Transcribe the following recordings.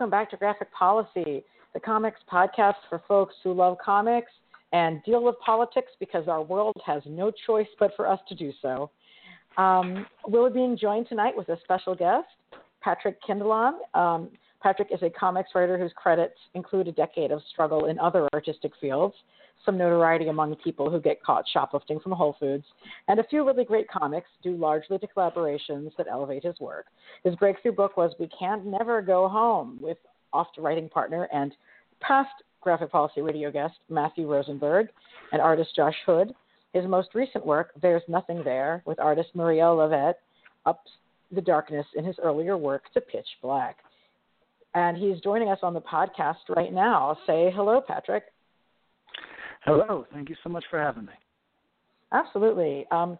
welcome back to Graphic Policy, the comics podcast for folks who love comics and deal with politics because our world has no choice but for us to do so. Um, we're being joined tonight with a special guest, Patrick Kindlon. Um, Patrick is a comics writer whose credits include a decade of struggle in other artistic fields, some notoriety among people who get caught shoplifting from Whole Foods, and a few really great comics due largely to collaborations that elevate his work. His breakthrough book was We Can't Never Go Home with oft writing partner and past graphic policy radio guest Matthew Rosenberg and artist Josh Hood. His most recent work, There's Nothing There, with artist Maria Llovet, ups the darkness in his earlier work to pitch black. And he's joining us on the podcast right now. Say hello, Patrick. Hello. Thank you so much for having me. Absolutely. Um,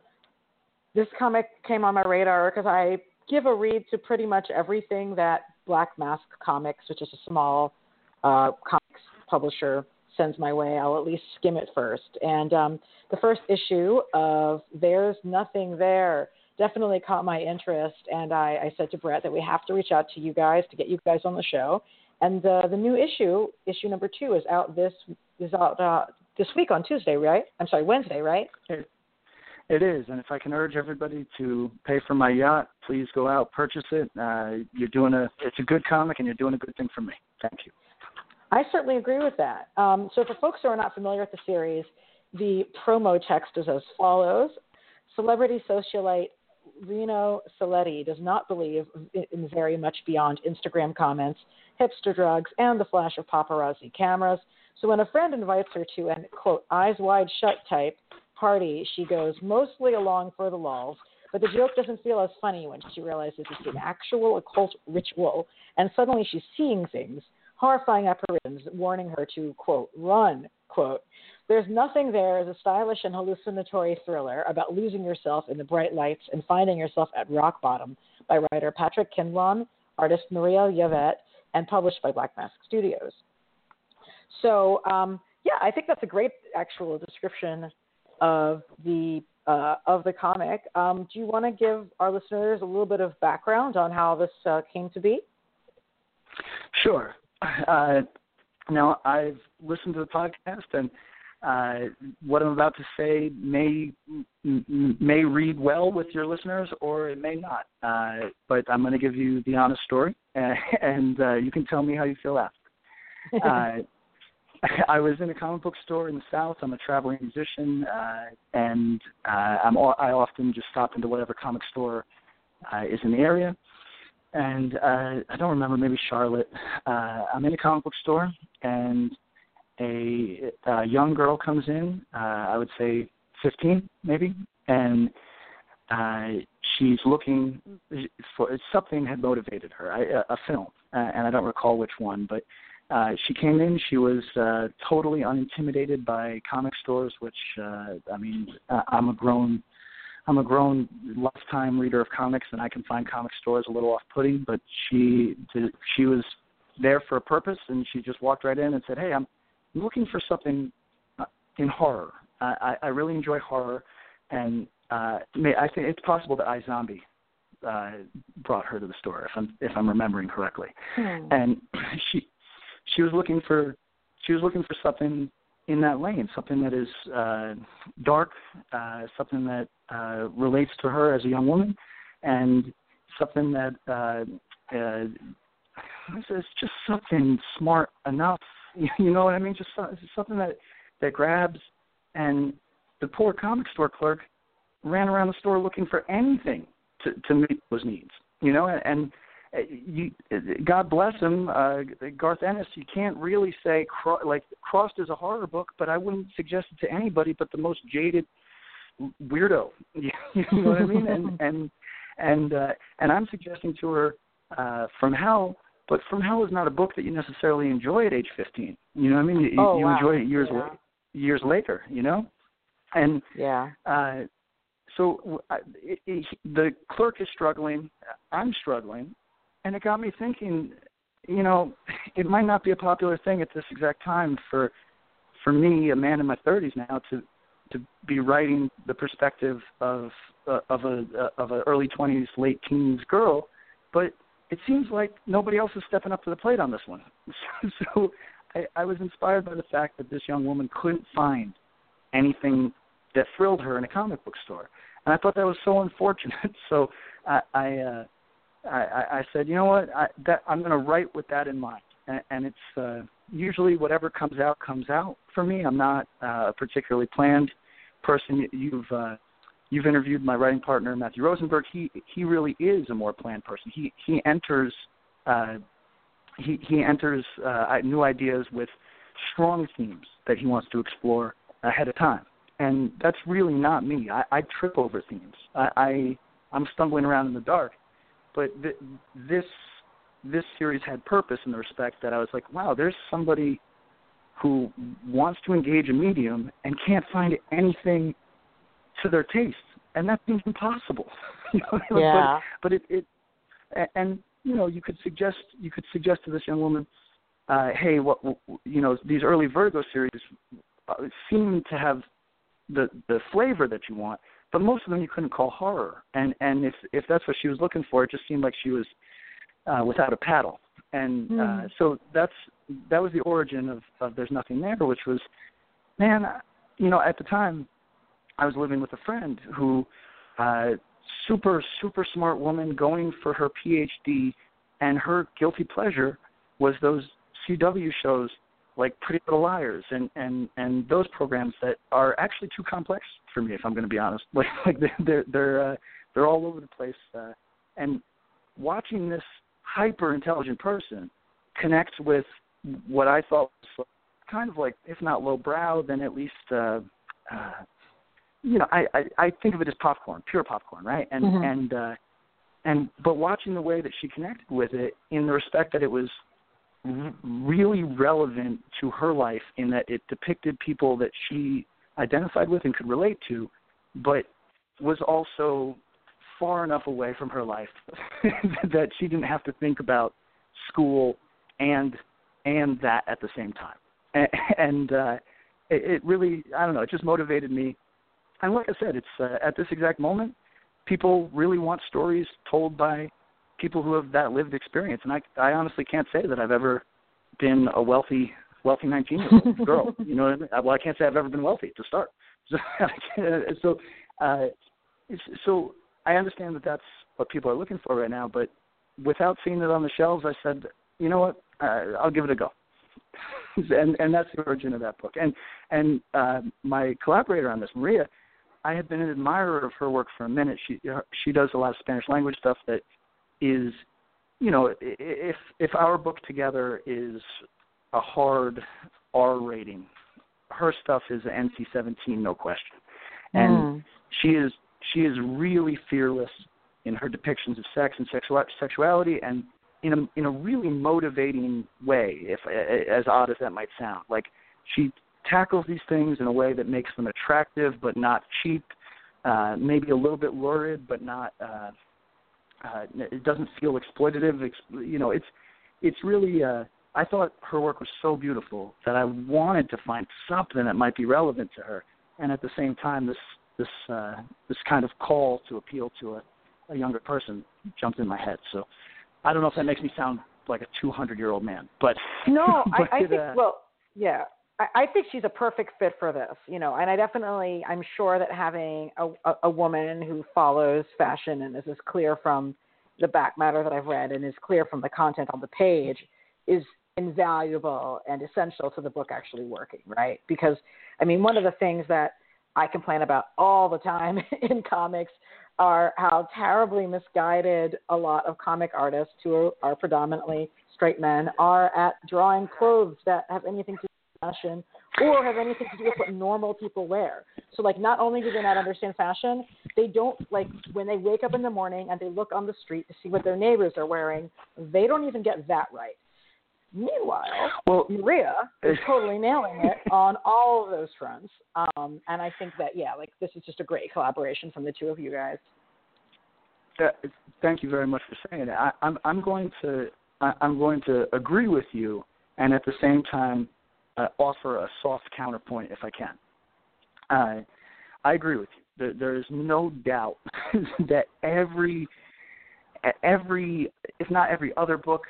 this comic came on my radar because I give a read to pretty much everything that Black Mask Comics, which is a small uh, comics publisher, sends my way. I'll at least skim it first. And um, the first issue of There's Nothing There definitely caught my interest. And I, I said to Brett that we have to reach out to you guys to get you guys on the show. And uh, the new issue, issue number two, is out this is out uh, this week on Tuesday, right? I'm sorry, Wednesday, right? It, it is, and if I can urge everybody to pay for my yacht, please go out purchase it. Uh, you're doing a it's a good comic, and you're doing a good thing for me. Thank you. I certainly agree with that. Um, so, for folks who are not familiar with the series, the promo text is as follows: Celebrity socialite Reno Selleti does not believe in very much beyond Instagram comments, hipster drugs, and the flash of paparazzi cameras. So when a friend invites her to an quote eyes wide shut type party, she goes mostly along for the lulz. But the joke doesn't feel as funny when she realizes it's an actual occult ritual, and suddenly she's seeing things, horrifying apparitions warning her to quote run quote there's Nothing There is a stylish and hallucinatory thriller about losing yourself in the bright lights and finding yourself at rock bottom by writer Patrick Kindlon, artist Maria Llovet, and published by Black Mask Studios. So, um, yeah, I think that's a great actual description of the uh, of the comic. Um, do you want to give our listeners a little bit of background on how this uh, came to be? Sure. Uh, now, I've listened to the podcast and uh, what I'm about to say may may read well with your listeners, or it may not. Uh, but I'm going to give you the honest story, and uh, you can tell me how you feel after. Uh, I was in a comic book store in the South. I'm a traveling musician, uh, and uh, I'm I often just stop into whatever comic store uh, is in the area. And uh, I don't remember, maybe Charlotte. Uh, I'm in a comic book store, and a, a young girl comes in, uh, I would say 15 maybe, and uh, she's looking for something had motivated her, a, film, uh, and I don't recall which one, but uh, she came in. She was uh, totally unintimidated by comic stores, which uh, I mean, uh, I'm a grown, I'm a grown lifetime reader of comics, and I can find comic stores a little off-putting. But she, she was there for a purpose, and she just walked right in and said, "Hey, I'm looking for something uh, in horror. I, I really enjoy horror, and uh, I think it's possible that iZombie uh, brought her to the store, if I'm if I'm remembering correctly. Hmm. And she she was looking for she was looking for something in that lane, something that is uh, dark, uh, something that uh, relates to her as a young woman, and something that uh, uh, it's just something smart enough You know what I mean? Just something that that grabs. And the poor comic store clerk ran around the store looking for anything to to meet those needs. You know, and, and uh, you, God bless him, uh, Garth Ennis. You can't really say cro- like Crossed is a horror book, but I wouldn't suggest it to anybody but the most jaded weirdo. you know what I mean? And and and uh, and I'm suggesting to her uh, from hell but From Hell is not a book that you necessarily enjoy at age 15. You know what I mean? You, oh, you wow. enjoy it years yeah. la- years later. You know, and yeah. Uh, so uh, it, it, the clerk is struggling. I'm struggling, and it got me thinking. You know, it might not be a popular thing at this exact time for for me, a man in my 30s now, to to be writing the perspective of uh, of a uh, of a early 20s, late teens girl, but it seems like nobody else is stepping up to the plate on this one. so I, I was inspired by the fact that this young woman couldn't find anything that thrilled her in a comic book store, and I thought that was so unfortunate. so I I, uh, I I said, you know what, I, that I'm going to write with that in mind, and, and it's uh, usually whatever comes out comes out for me. I'm not uh, a particularly planned person. You've uh, you've interviewed my writing partner Matthew Rosenberg. He he really is a more planned person. He he enters uh, he he enters uh, new ideas with strong themes that he wants to explore ahead of time, and that's really not me. I, I trip over themes. I, I I'm stumbling around in the dark, but th- this this series had purpose in the respect that I was like, wow, there's somebody who wants to engage a medium and can't find anything to their taste, and that seems impossible. you know? Yeah. But, but it, it, and you know, you could suggest you could suggest to this young woman, uh, hey, what you know, these early Vertigo series uh, seem to have the the flavor that you want, but most of them you couldn't call horror. And and if if that's what she was looking for, it just seemed like she was uh, without a paddle. And mm. uh, hmm. so that's that was the origin of, of There's Nothing There, which was, man, you know, at the time I was living with a friend who, uh, super super smart woman going for her PhD, and her guilty pleasure was those CW shows like Pretty Little Liars and and and those programs that are actually too complex for me if I'm going to be honest. Like like they're they're uh, they're all over the place, uh, and watching this hyper intelligent person connect with what I thought was kind of like if not lowbrow then at least uh, uh, you know, I, I I think of it as popcorn, pure popcorn, right? And mm-hmm. and uh, and but watching the way that she connected with it, in the respect that it was r- really relevant to her life, in that it depicted people that she identified with and could relate to, but was also far enough away from her life that she didn't have to think about school and and that at the same time. And, and uh, it, it really, I don't know, it just motivated me and like I said, it's uh, at this exact moment, people really want stories told by people who have that lived experience. And I, I honestly can't say that I've ever been a wealthy, wealthy 19 year old girl. You know what I mean? Well, I can't say I've ever been wealthy to start. So, so, uh, so I understand that that's what people are looking for right now. But without seeing it on the shelves, I said, you know what? Uh, I'll give it a go. and and that's the origin of that book. And and uh, my collaborator on this, Maria, I have been an admirer of her work for a minute. She she does a lot of Spanish language stuff that is, you know, if if our book together is a hard R rating, her stuff is an NC-17, no question. And mm. she is she is really fearless in her depictions of sex and sexual, sexuality, and in a in a really motivating way. If as odd as that might sound, like she tackles these things in a way that makes them attractive but not cheap, uh, maybe a little bit lurid but not. Uh, uh, it doesn't feel exploitative. You know, it's it's really. Uh, I thought her work was so beautiful that I wanted to find something that might be relevant to her, and at the same time, this this uh, this kind of call to appeal to a, a younger person jumped in my head. So, I don't know if that makes me sound like a 200 year old man, but no, but I, I think uh, well, yeah, I, think she's a perfect fit for this, you know, and I definitely, I'm sure that having a, a, a woman who follows fashion and this is clear from the back matter that I've read and is clear from the content on the page is invaluable and essential to the book actually working, right? Because, I mean, one of the things that I complain about all the time in comics are how terribly misguided a lot of comic artists who are predominantly straight men are at drawing clothes that have anything to fashion or have anything to do with what normal people wear. So like not only do they not understand fashion, they don't like when they wake up in the morning and they look on the street to see what their neighbors are wearing, they don't even get that right. Meanwhile, well, Maria is totally nailing it on all of those fronts. Um, and I think that yeah, like this is just a great collaboration from the two of you guys. thank you very much for saying that. I, I'm I'm going to I, I'm going to agree with you, and at the same time uh, offer a soft counterpoint if I can. Uh, I agree with you. There, there is no doubt that every every, if not every other book,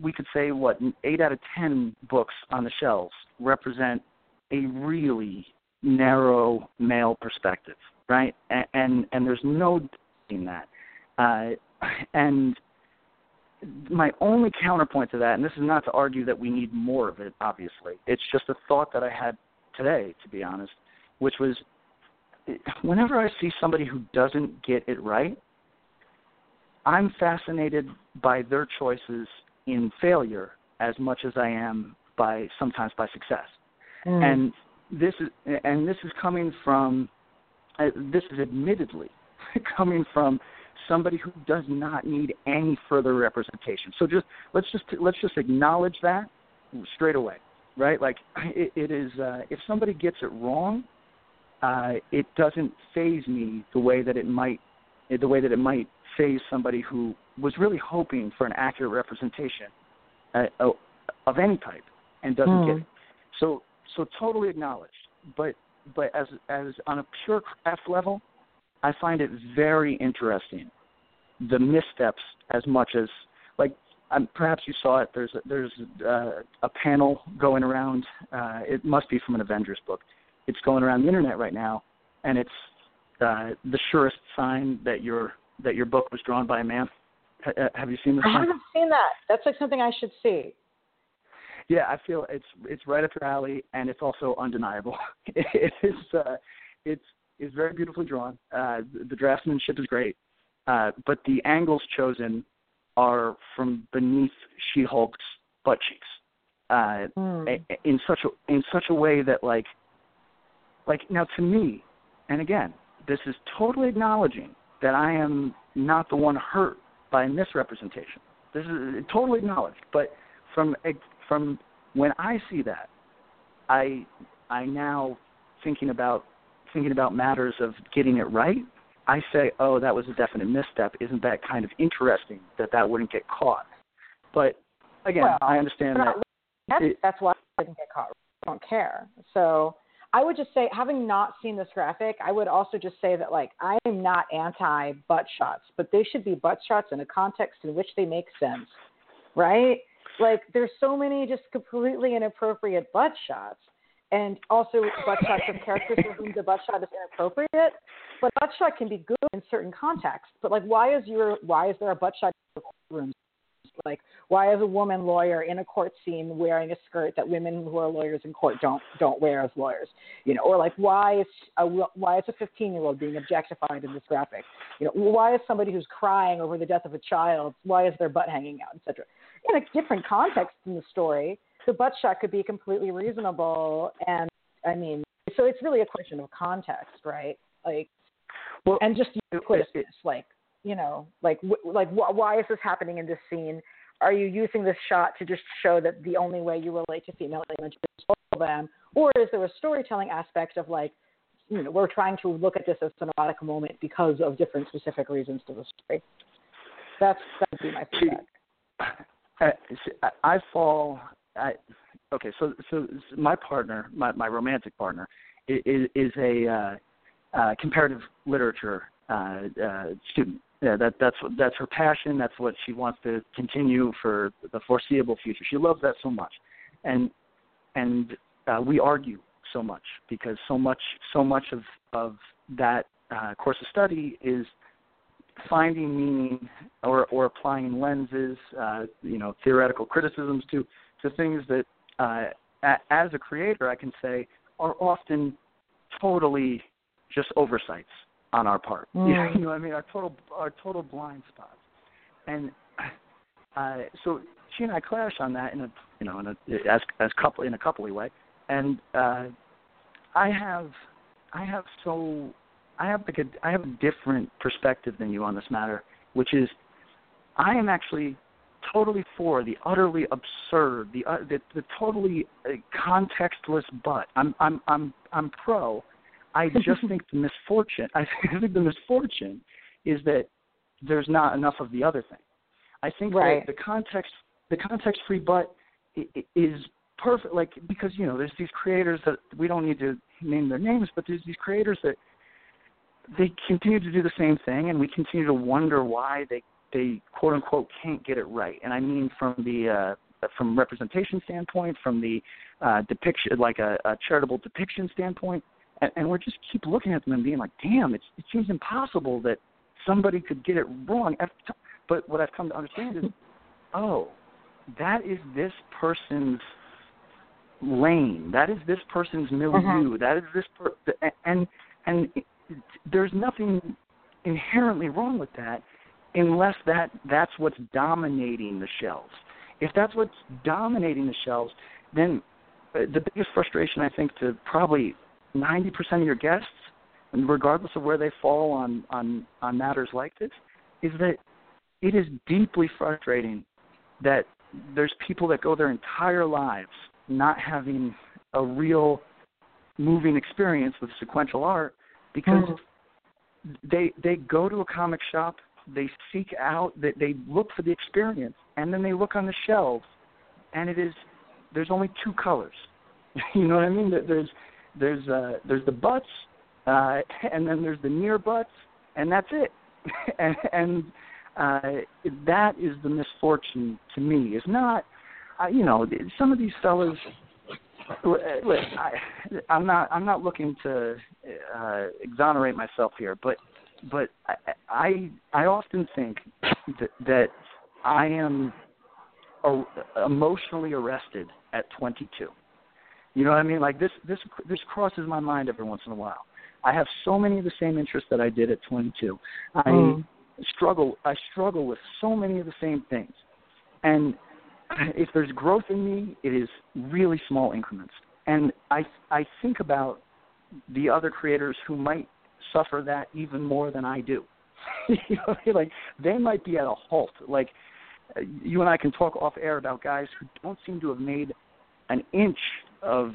we could say what eight out of ten books on the shelves represent a really narrow male perspective, right? And and, and there's no in that. Uh, and my only counterpoint to that, and this is not to argue that we need more of it, obviously. It's just a thought that I had today, to be honest, which was whenever I see somebody who doesn't get it right, I'm fascinated by their choices in failure as much as I am by sometimes by success. Mm. And this is and this is coming from uh, this is admittedly coming from somebody who does not need any further representation. So just let's just let's just acknowledge that straight away, right? Like it, it is uh, if somebody gets it wrong, uh, it doesn't phase me the way that it might the way that it might phase somebody who was really hoping for an accurate representation uh, of any type and doesn't mm. get it. So so totally acknowledged. But but as as on a pure craft level, I find it very interesting the missteps as much as like um, perhaps you saw it. There's a, there's uh, a panel going around. Uh, it must be from an Avengers book. It's going around the internet right now, and it's uh, the surest sign that your that your book was drawn by a man. H- uh, have you seen this? I haven't seen that. That's like something I should see. Yeah, I feel it's it's right up your alley, and it's also undeniable. it is uh, it's is very beautifully drawn. Uh, the draftsmanship is great, uh, but the angles chosen are from beneath She-Hulk's butt cheeks, uh, mm. in such a in such a way that like like now to me, and again, this is totally acknowledging that I am not the one hurt by misrepresentation. This is totally acknowledged, but from from when I see that, I I now thinking about thinking about matters of getting it right, I say, oh, that was a definite misstep. Isn't that kind of interesting that that wouldn't get caught? But again, well, I understand that. That's, it, that's why it didn't get caught. I don't care. So I would just say, having not seen this graphic, I would also just say that like I am not anti butt shots, but they should be butt shots in a context in which they make sense, right? Like there's so many just completely inappropriate butt shots and also butt shots of characters for whom the butt shot is inappropriate. But butt shot can be good in certain contexts. But like, why is your why is there a butt shot in the courtroom? Like, why is a woman lawyer in a court scene wearing a skirt that women who are lawyers in court don't don't wear as lawyers? You know, or like, why is a why is a 15 year old being objectified in this graphic? You know, why is somebody who's crying over the death of a child? Why is their butt hanging out, etc. In a different context in the story, the butt shot could be completely reasonable. And I mean, so it's really a question of context, right? Like, well, and just ubiquitousness, like, you know, like, like wh- why is this happening in this scene? Are you using this shot to just show that the only way you relate to female images is all them, or is there a storytelling aspect of like, you know, we're trying to look at this as an erotic moment because of different specific reasons to the story? That's that would be my feedback. I fall I okay, so so my partner, my my romantic partner, is is a uh, uh, comparative literature uh, uh, student. Yeah, that that's that's her passion. That's what she wants to continue for the foreseeable future. She loves that so much, and and uh, we argue so much because so much so much of of that uh, course of study is finding meaning or or applying lenses, uh, you know, theoretical criticisms to to things that, uh, a- as a creator, I can say are often totally just oversights on our part. Mm. You know what I mean? Our total our total blind spots. And uh, so she and I clash on that in a you know in a as as couple in a coupley way. And uh, I have I have so I have like a I have a different perspective than you on this matter, which is I am actually totally for the utterly absurd, the uh, the, the totally uh, contextless butt. I'm I'm I'm I'm pro. I just think the misfortune. I think the misfortune is that there's not enough of the other thing. I think right. that the context the context free butt is perfect. Like because you know there's these creators that we don't need to name their names, but there's these creators that they continue to do the same thing, and we continue to wonder why they they quote unquote can't get it right, and I mean from the uh, from representation standpoint, from the uh, depiction, like a, a charitable depiction standpoint, and, and we're just keep looking at them and being like, damn, it's, it seems impossible that somebody could get it wrong. But what I've come to understand is, oh, that is this person's lane. That is this person's milieu. Uh-huh. That is this per- and and there's nothing inherently wrong with that unless that that's what's dominating the shelves. If that's what's dominating the shelves, then uh, the biggest frustration I think to probably 90% of your guests, regardless of where they fall on on on matters like this, is that it is deeply frustrating that there's people that go their entire lives not having a real moving experience with sequential art because mm they they go to a comic shop, they seek out, they, they look for the experience, and then they look on the shelves, and it is there's only two colors. you know what I mean? There's there's uh, there's the butts, uh, and then there's the near butts, and that's it. and and uh, that is the misfortune to me. Is not, uh, you know, some of these fellas. Listen, I, I'm not. I'm not looking to uh, exonerate myself here, but but I I, I often think that, that I am emotionally arrested at 22. You know what I mean? Like this this this crosses my mind every once in a while. I have so many of the same interests that I did at 22. I mm. struggle I struggle with so many of the same things. And if there's growth in me, it is really small increments. And I I think about the other creators who might suffer that even more than I do. you know, like they might be at a halt. Like you and I can talk off air about guys who don't seem to have made an inch of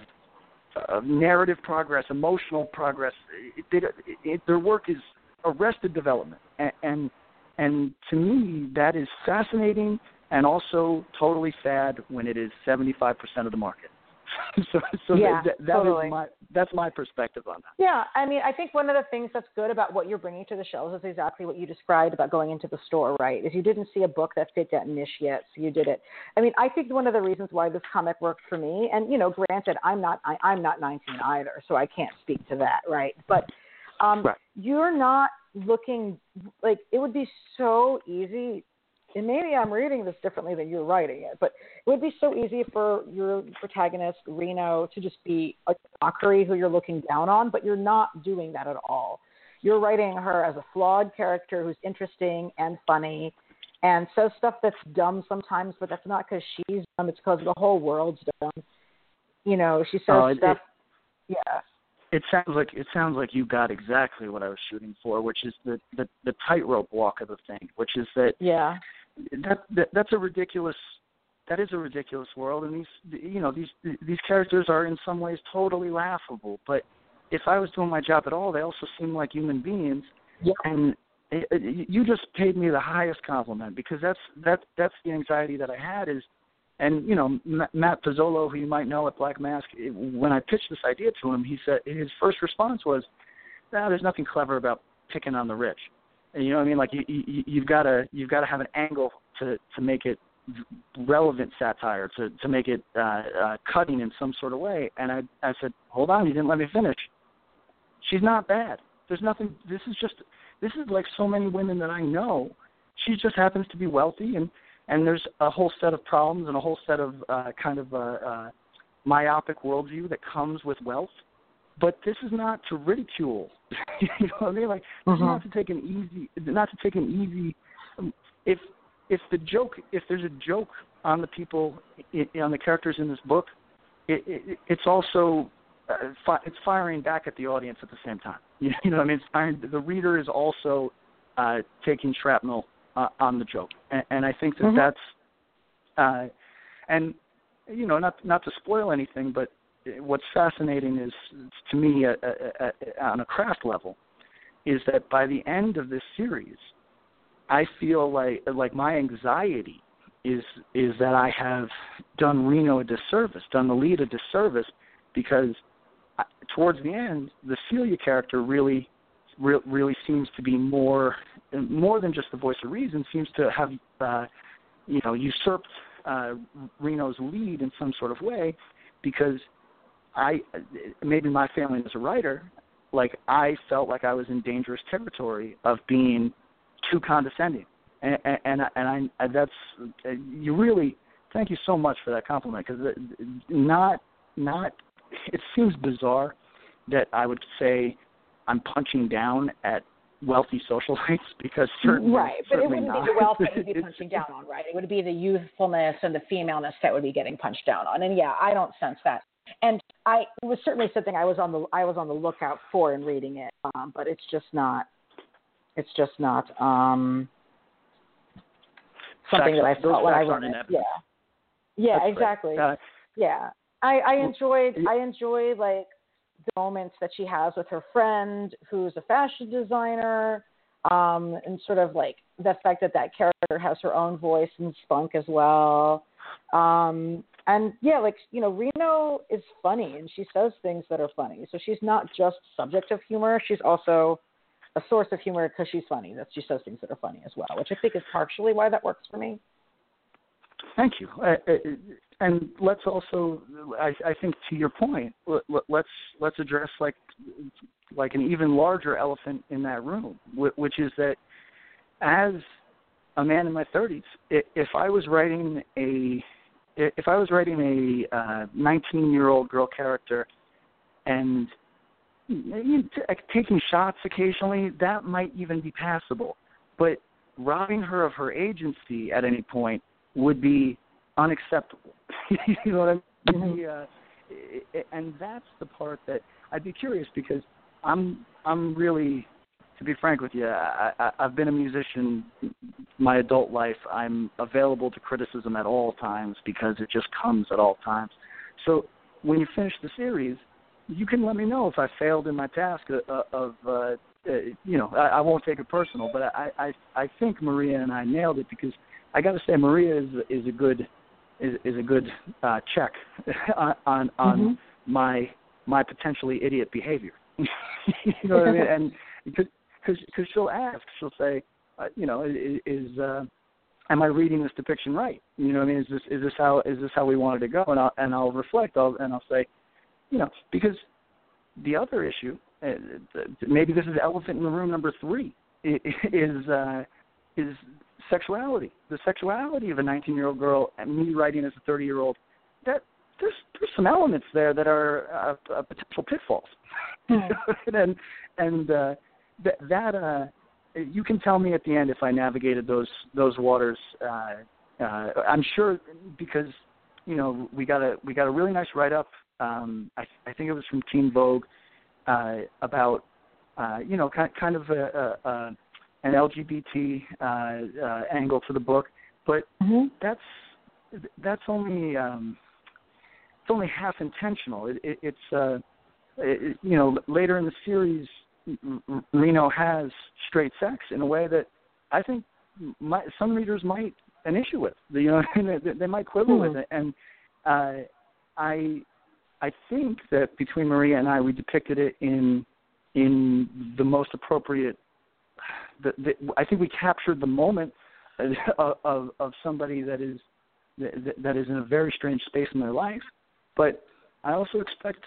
of narrative progress, emotional progress. It, it, it, their work is arrested development, and, and and to me that is fascinating and also totally sad when it is 75% of the market. so, so yeah, that, that totally. is my that's my perspective on that. Yeah, I mean, I think one of the things that's good about what you're bringing to the shelves is exactly what you described about going into the store, right? Is you didn't see a book that fit that niche yet, so you did it. I mean, I think one of the reasons why this comic worked for me, and you know, granted, I'm not I, I'm not 19 either, so I can't speak to that, right? But um, right. you're not looking like it would be so easy and maybe I'm reading this differently than you're writing it, but it would be so easy for your protagonist, Reno, to just be a mockery who you're looking down on, but you're not doing that at all. You're writing her as a flawed character who's interesting and funny and says stuff that's dumb sometimes, but that's not because she's dumb, it's because the whole world's dumb. You know, she says oh, stuff. It, yeah. It sounds like it sounds like you got exactly what I was shooting for, which is the the, the tightrope walk of the thing, which is that yeah that, that that's a ridiculous that is a ridiculous world and these you know these these characters are in some ways totally laughable but if i was doing my job at all they also seem like human beings yeah. and it, it, you just paid me the highest compliment because that's that that's the anxiety that i had is and you know matt Pizzolo, who you might know at black mask when i pitched this idea to him he said his first response was nah, there's nothing clever about picking on the rich you know what I mean? Like you, you you've got to you've got to have an angle to to make it relevant satire to to make it uh, uh, cutting in some sort of way. And I I said, hold on, you didn't let me finish. She's not bad. There's nothing. This is just this is like so many women that I know. She just happens to be wealthy and and there's a whole set of problems and a whole set of uh, kind of uh, uh, myopic worldview that comes with wealth but this is not to ridicule. you know what I mean? Like mm-hmm. not to take an easy, not to take an easy. If if the joke, if there's a joke on the people, on the characters in this book, it, it, it's also uh, fi- it's firing back at the audience at the same time. You, you know, what I mean, it's firing, the reader is also uh, taking shrapnel uh, on the joke, and, and I think that mm-hmm. that's, uh, and you know, not not to spoil anything, but what's fascinating is to me a, a, a, on a craft level is that by the end of this series, I feel like like my anxiety is is that I have done Reno a disservice, done the lead a disservice, because I, towards the end, the Celia character really re- really seems to be more more than just the voice of reason, seems to have uh, you know usurped uh, Reno's lead in some sort of way, because I maybe my family as a writer, like I felt like I was in dangerous territory of being too condescending, and and, and I, I that's you really thank you so much for that compliment because not not it seems bizarre that I would say I'm punching down at wealthy socialites because certainly right, but certainly it wouldn't not. be the wealth that would be punching down on, right? It would be the youthfulness and the femaleness that would be getting punched down on, and yeah, I don't sense that. And I it was certainly something I was on the I was on the lookout for in reading it, um, but it's just not it's just not um, something facts, that I felt when I read it. Yeah, yeah, That's exactly. Uh, yeah, I, I enjoyed yeah. I enjoyed like moments that she has with her friend who's a fashion designer, um, and sort of like the fact that that character has her own voice and spunk as well. Um, and yeah, like you know, Reno is funny and she says things that are funny. So she's not just subject of humor; she's also a source of humor because she's funny. That she says things that are funny as well, which I think is partially why that works for me. Thank you. Uh, and let's also, I, I think, to your point, let's let's address like like an even larger elephant in that room, which is that as a man in my 30s, if I was writing a if I was writing a 19 uh, year old girl character and taking shots occasionally, that might even be passable. But robbing her of her agency at any point would be unacceptable. you know what I mean? Mm-hmm. Uh, and that's the part that I'd be curious because I'm I'm really, to be frank with you, I, I, I've been a musician my adult life. I'm available to criticism at all times because it just comes at all times. So when you finish the series, you can let me know if I failed in my task of, of uh, uh, you know, I, I won't take it personal, but I, I I think Maria and I nailed it because I got to say Maria is is a good is, is a good uh, check on on, on mm-hmm. my my potentially idiot behavior. you know what I mean? And because because she'll ask, she'll say, uh, you know, is, is uh, am I reading this depiction right? You know what I mean? Is this is this how is this how we wanted to go? And I'll and I'll reflect. I'll and I'll say, you know, because the other issue, uh, maybe this is elephant in the room number three, is uh, is sexuality. The sexuality of a 19 year old girl and me writing as a 30 year old. That there's there's some elements there that are uh, uh, potential pitfalls, mm-hmm. and and uh, that that uh, you can tell me at the end if I navigated those those waters. Uh, uh, I'm sure because you know we got a we got a really nice write up. Um, I, I think it was from Teen Vogue uh, about uh, you know kind kind of a, a, a an LGBT uh, uh, angle to the book, but mm-hmm. that's that's only um, it's only half intentional. It, it, it's uh, it, you know later in the series, Reno has straight sex in a way that I think my, some readers might an issue with. You know, they, they might quibble mm-hmm. with it, and uh, I I think that between Maria and I, we depicted it in in the most appropriate the, the, I think we captured the moment of, of, of somebody that is that, that is in a very strange space in their life. But I also expect,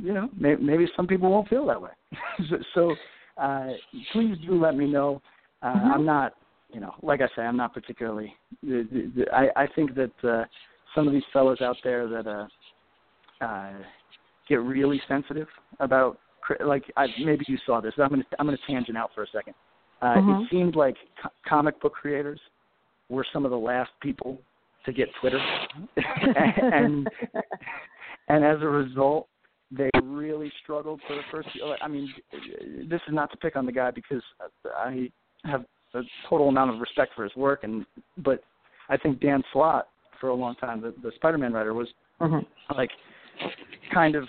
you know, may, maybe some people won't feel that way. so, so uh, please do let me know. Uh, mm-hmm. I'm not, you know, like I say, I'm not particularly. The, the, the, I, I think that uh, some of these fellows out there that uh, uh, get really sensitive about, like, I, maybe you saw this. I'm gonna I'm gonna tangent out for a second. Uh, mm-hmm. It seemed like co- comic book creators were some of the last people to get Twitter, and and as a result, they really struggled for the first. I mean, this is not to pick on the guy because I have a total amount of respect for his work, and but I think Dan Slott for a long time, the, the Spider-Man writer, was mm-hmm. like kind of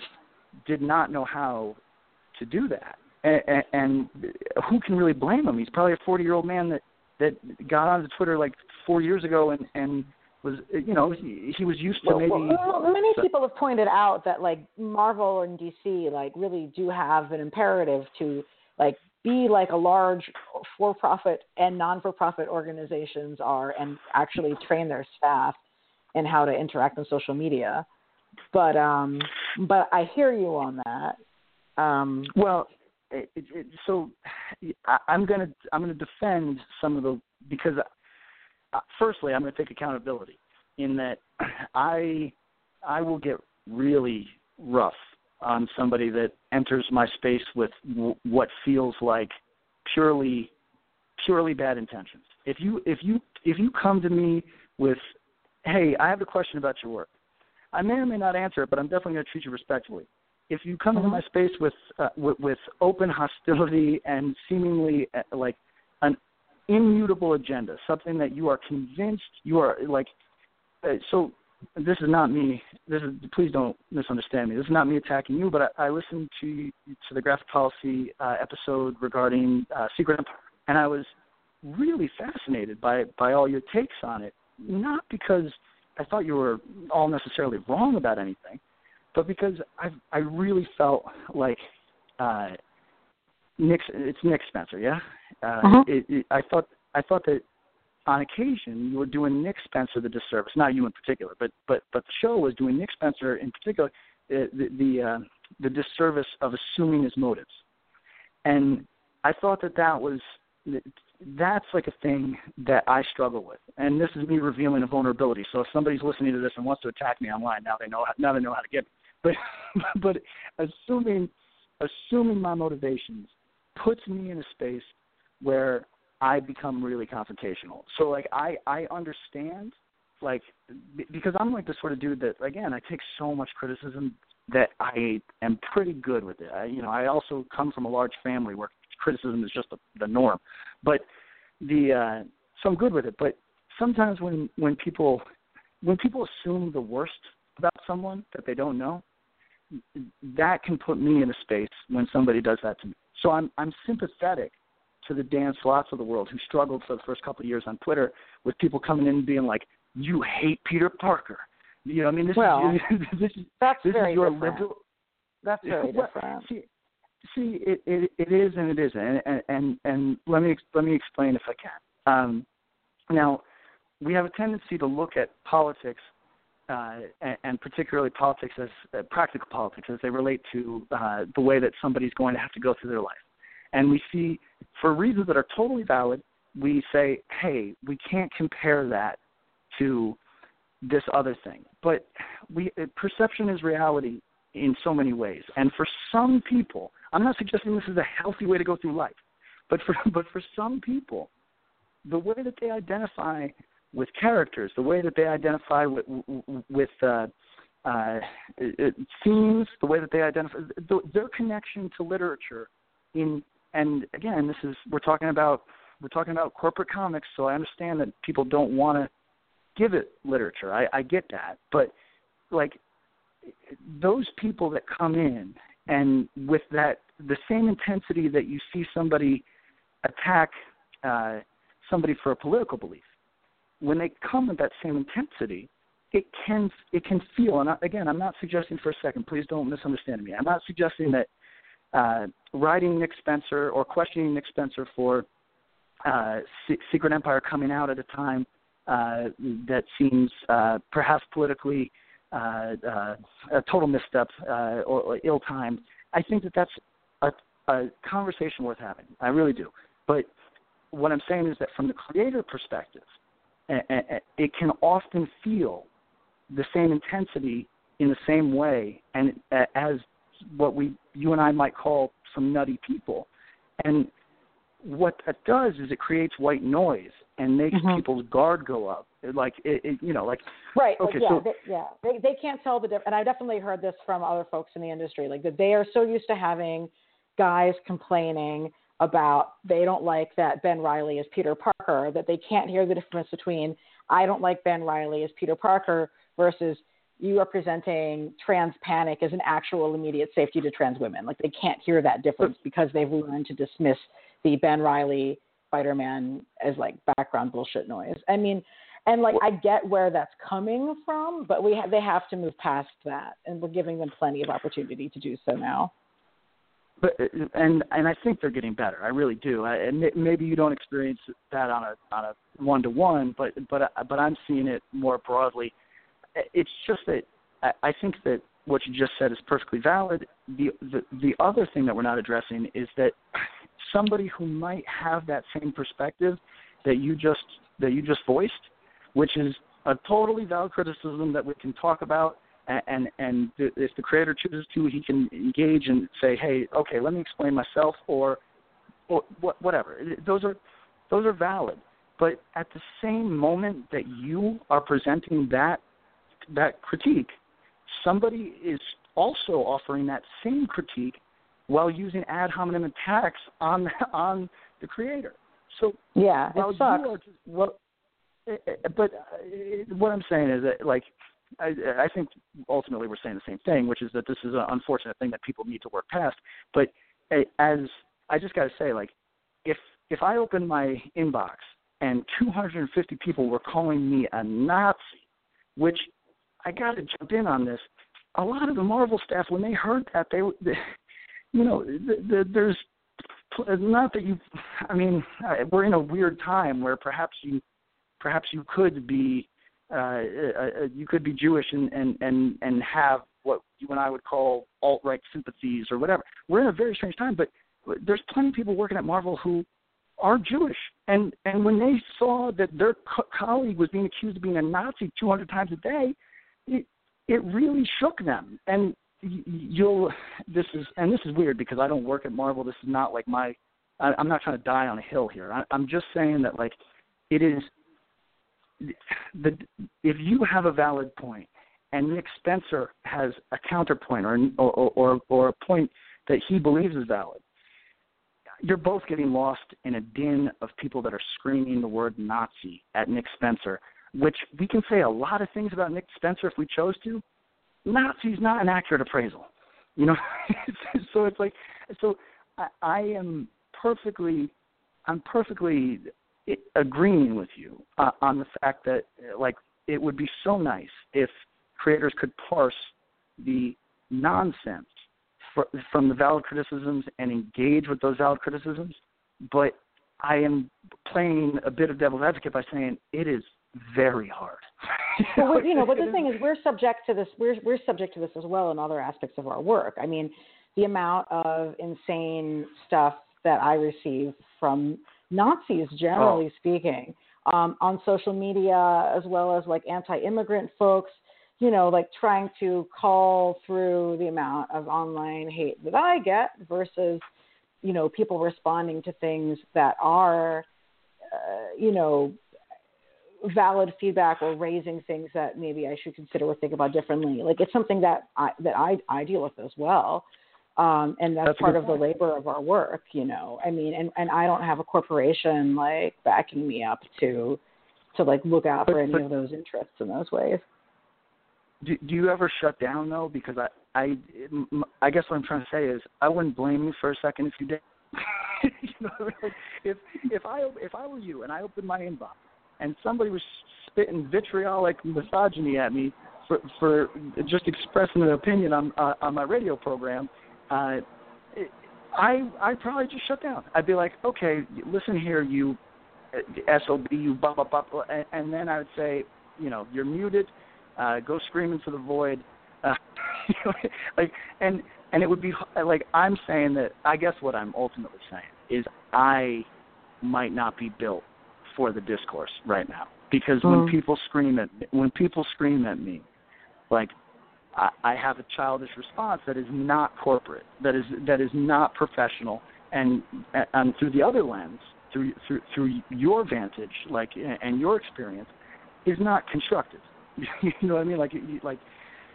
did not know how to do that and, and who can really blame him? He's probably a 40 year old man that that got onto Twitter like four years ago and and was you know he, he was used to maybe. Well, many people have pointed out that like Marvel and DC like really do have an imperative to like be like a large for-profit and non-for-profit organizations are, and actually train their staff in how to interact on social media. But um, but I hear you on that. Um, well, it, it, so I, I'm gonna I'm gonna defend some of the because uh, firstly I'm gonna take accountability in that I I will get really rough on somebody that enters my space with w- what feels like purely purely bad intentions. If you if you if you come to me with, hey, I have a question about your work, I may or may not answer it, but I'm definitely going to treat you respectfully. If you come mm-hmm. into my space with, uh, with with open hostility and seemingly uh, like an immutable agenda, something that you are convinced you are like, uh, so this is not me. This is please don't misunderstand me. This is not me attacking you, but I, I listened to to the graphic policy uh, episode regarding uh, Secret Empire, and I was really fascinated by by all your takes on it. Not because I thought you were all necessarily wrong about anything, but because I I really felt like uh, Nick it's Nick Spencer, yeah. Uh, uh-huh. it, it, I thought I thought that on occasion you were doing Nick Spencer the disservice, not you in particular, but but but the show was doing Nick Spencer in particular uh, the the, uh, the disservice of assuming his motives, and I thought that that was that's like a thing that I struggle with, and this is me revealing a vulnerability. So if somebody's listening to this and wants to attack me online, now they know now they know how to get me. But but assuming assuming my motivations puts me in a space where I become really confrontational. So like I I understand like b- because I'm like the sort of dude that again I take so much criticism that I am pretty good with it. I, you know I also come from a large family where criticism is just the, the norm, but the uh, so I'm good with it. But sometimes when when people when people assume the worst about someone that they don't know, that can put me in a space when somebody does that to me. So I'm I'm sympathetic to the Dan Slotts of the world who struggled for the first couple of years on Twitter with people coming in and being like, "You hate Peter Parker." You know, I mean, this well, is this is that's this very is your different. liberal. That's very well, different. See, see, it, it it is and it isn't, and and and let me let me explain if I can. Um, now, we have a tendency to look at politics uh, and, particularly politics as uh, practical politics as they relate to uh, the way that somebody's going to have to go through their life. And we see, for reasons that are totally valid, we say, hey, we can't compare that to this other thing. But we perception is reality in so many ways. And for some people, I'm not suggesting this is a healthy way to go through life, but for but for some people, the way that they identify with characters, the way that they identify with with uh, uh, themes, the way that they identify their connection to literature in and again, this is we're talking about we're talking about corporate comics, so I understand that people don't want to give it literature. I, I get that, but like those people that come in and with that the same intensity that you see somebody attack uh, somebody for a political belief, when they come with that same intensity, it can it can feel. And I, again, I'm not suggesting for a second. Please don't misunderstand me. I'm not suggesting that uh, writing Nick Spencer or questioning Nick Spencer for uh, Secret Empire coming out at a time uh, that seems uh, perhaps politically uh, uh, a total misstep uh, or, or ill-timed. I think that that's a, a conversation worth having. I really do. But what I'm saying is that from the creator perspective, it can often feel the same intensity in the same way and as what we you and I might call some nutty people. And what that does is it creates white noise and makes mm-hmm. people's guard go up. Like it, it, you know, like right. Okay, like, yeah, so they, yeah, they they can't tell the difference. And I definitely heard this from other folks in the industry, like that they are so used to having guys complaining about they don't like that Ben Reilly is Peter Parker that they can't hear the difference between I don't like Ben Reilly as Peter Parker versus you are presenting trans panic as an actual immediate safety to trans women. Like they can't hear that difference because they've learned to dismiss the Ben Reilly Spider Man as like background bullshit noise. I mean, and like I get where that's coming from, but we ha- they have to move past that, and we're giving them plenty of opportunity to do so now. But and and I think they're getting better. I really do. I, and maybe you don't experience that on a on a one to one, but but but I'm seeing it more broadly. It's just that I, think that what you just said is perfectly valid. The, the the other thing that we're not addressing is that somebody who might have that same perspective that you just that you just voiced, which is a totally valid criticism that we can talk about and and, if the creator chooses to, he can engage and say, "Hey, okay, let me explain myself," or, or whatever. Those are those are valid. But at the same moment that you are presenting that that critique, somebody is also offering that same critique while using ad hominem attacks on on the creator. So yeah, it sucks. Just, well, eh, eh, but uh, what I'm saying is that like I, I think ultimately we're saying the same thing, which is that this is an unfortunate thing that people need to work past. But eh, as I just got to say, like, if if I open my inbox and 250 people were calling me a Nazi, which I got to jump in on this. A lot of the Marvel staff, when they heard that, they, they you know, the, the, there's not that you. I mean, we're in a weird time where perhaps you, perhaps you could be uh, uh, uh, you could be Jewish and, and, and, and have what you and I would call alt right sympathies or whatever. We're in a very strange time, but there's plenty of people working at Marvel who are Jewish, and and when they saw that their co- colleague was being accused of being a Nazi 200 times a day, it it really shook them. And you'll this is and this is weird because I don't work at Marvel. This is not like my I, I'm not trying to die on a hill here. I, I'm just saying that like it is the if you have a valid point and Nick Spencer has a counterpoint or or or, or a point that he believes is valid, you're both getting lost in a din of people that are screaming the word Nazi at Nick Spencer, which we can say a lot of things about Nick Spencer if we chose to. Nazi is not an accurate appraisal, you know. so it's like, so I, I am perfectly, I'm perfectly agreeing with you uh, on the fact that like it would be so nice if creators could parse the nonsense for, from the valid criticisms and engage with those valid criticisms. But I am playing a bit of devil's advocate by saying it is very hard. well, you know, but the thing is, we're subject to this. We're we're subject to this as well in other aspects of our work. I mean, the amount of insane stuff that I receive from Nazis, generally oh. speaking, um, on social media, as well as like anti-immigrant folks. You know, like trying to call through the amount of online hate that I get versus, you know, people responding to things that are, uh, you know, valid feedback or raising things that maybe I should consider or think about differently. Like it's something that I that I I deal with as well um, and that's, that's part of point. the labor of our work you know i mean and and i don't have a corporation like backing me up to to like look out but, for any but, of those interests in those ways. Do, do you ever shut down though? Because i i i guess what i'm trying to say is i wouldn't blame you for a second if you did. You know, if if i if i were you and i opened my inbox and somebody was spitting vitriolic misogyny at me for for just expressing an opinion on uh, on my radio program uh, I I probably just shut down. I'd be like, okay, listen here, you uh, sob, you blah blah blah, and, and then I would say, you know, you're muted. Uh, go scream into the void. Uh, like, and and it would be like I'm saying that. I guess what I'm ultimately saying is I might not be built for the discourse right now because mm. when people scream at when people scream at me, like I, I have a childish response that is not corporate, that is that is not professional, and and through the other lens, through through through your vantage, like and your experience, is not constructive. you know what I mean? Like like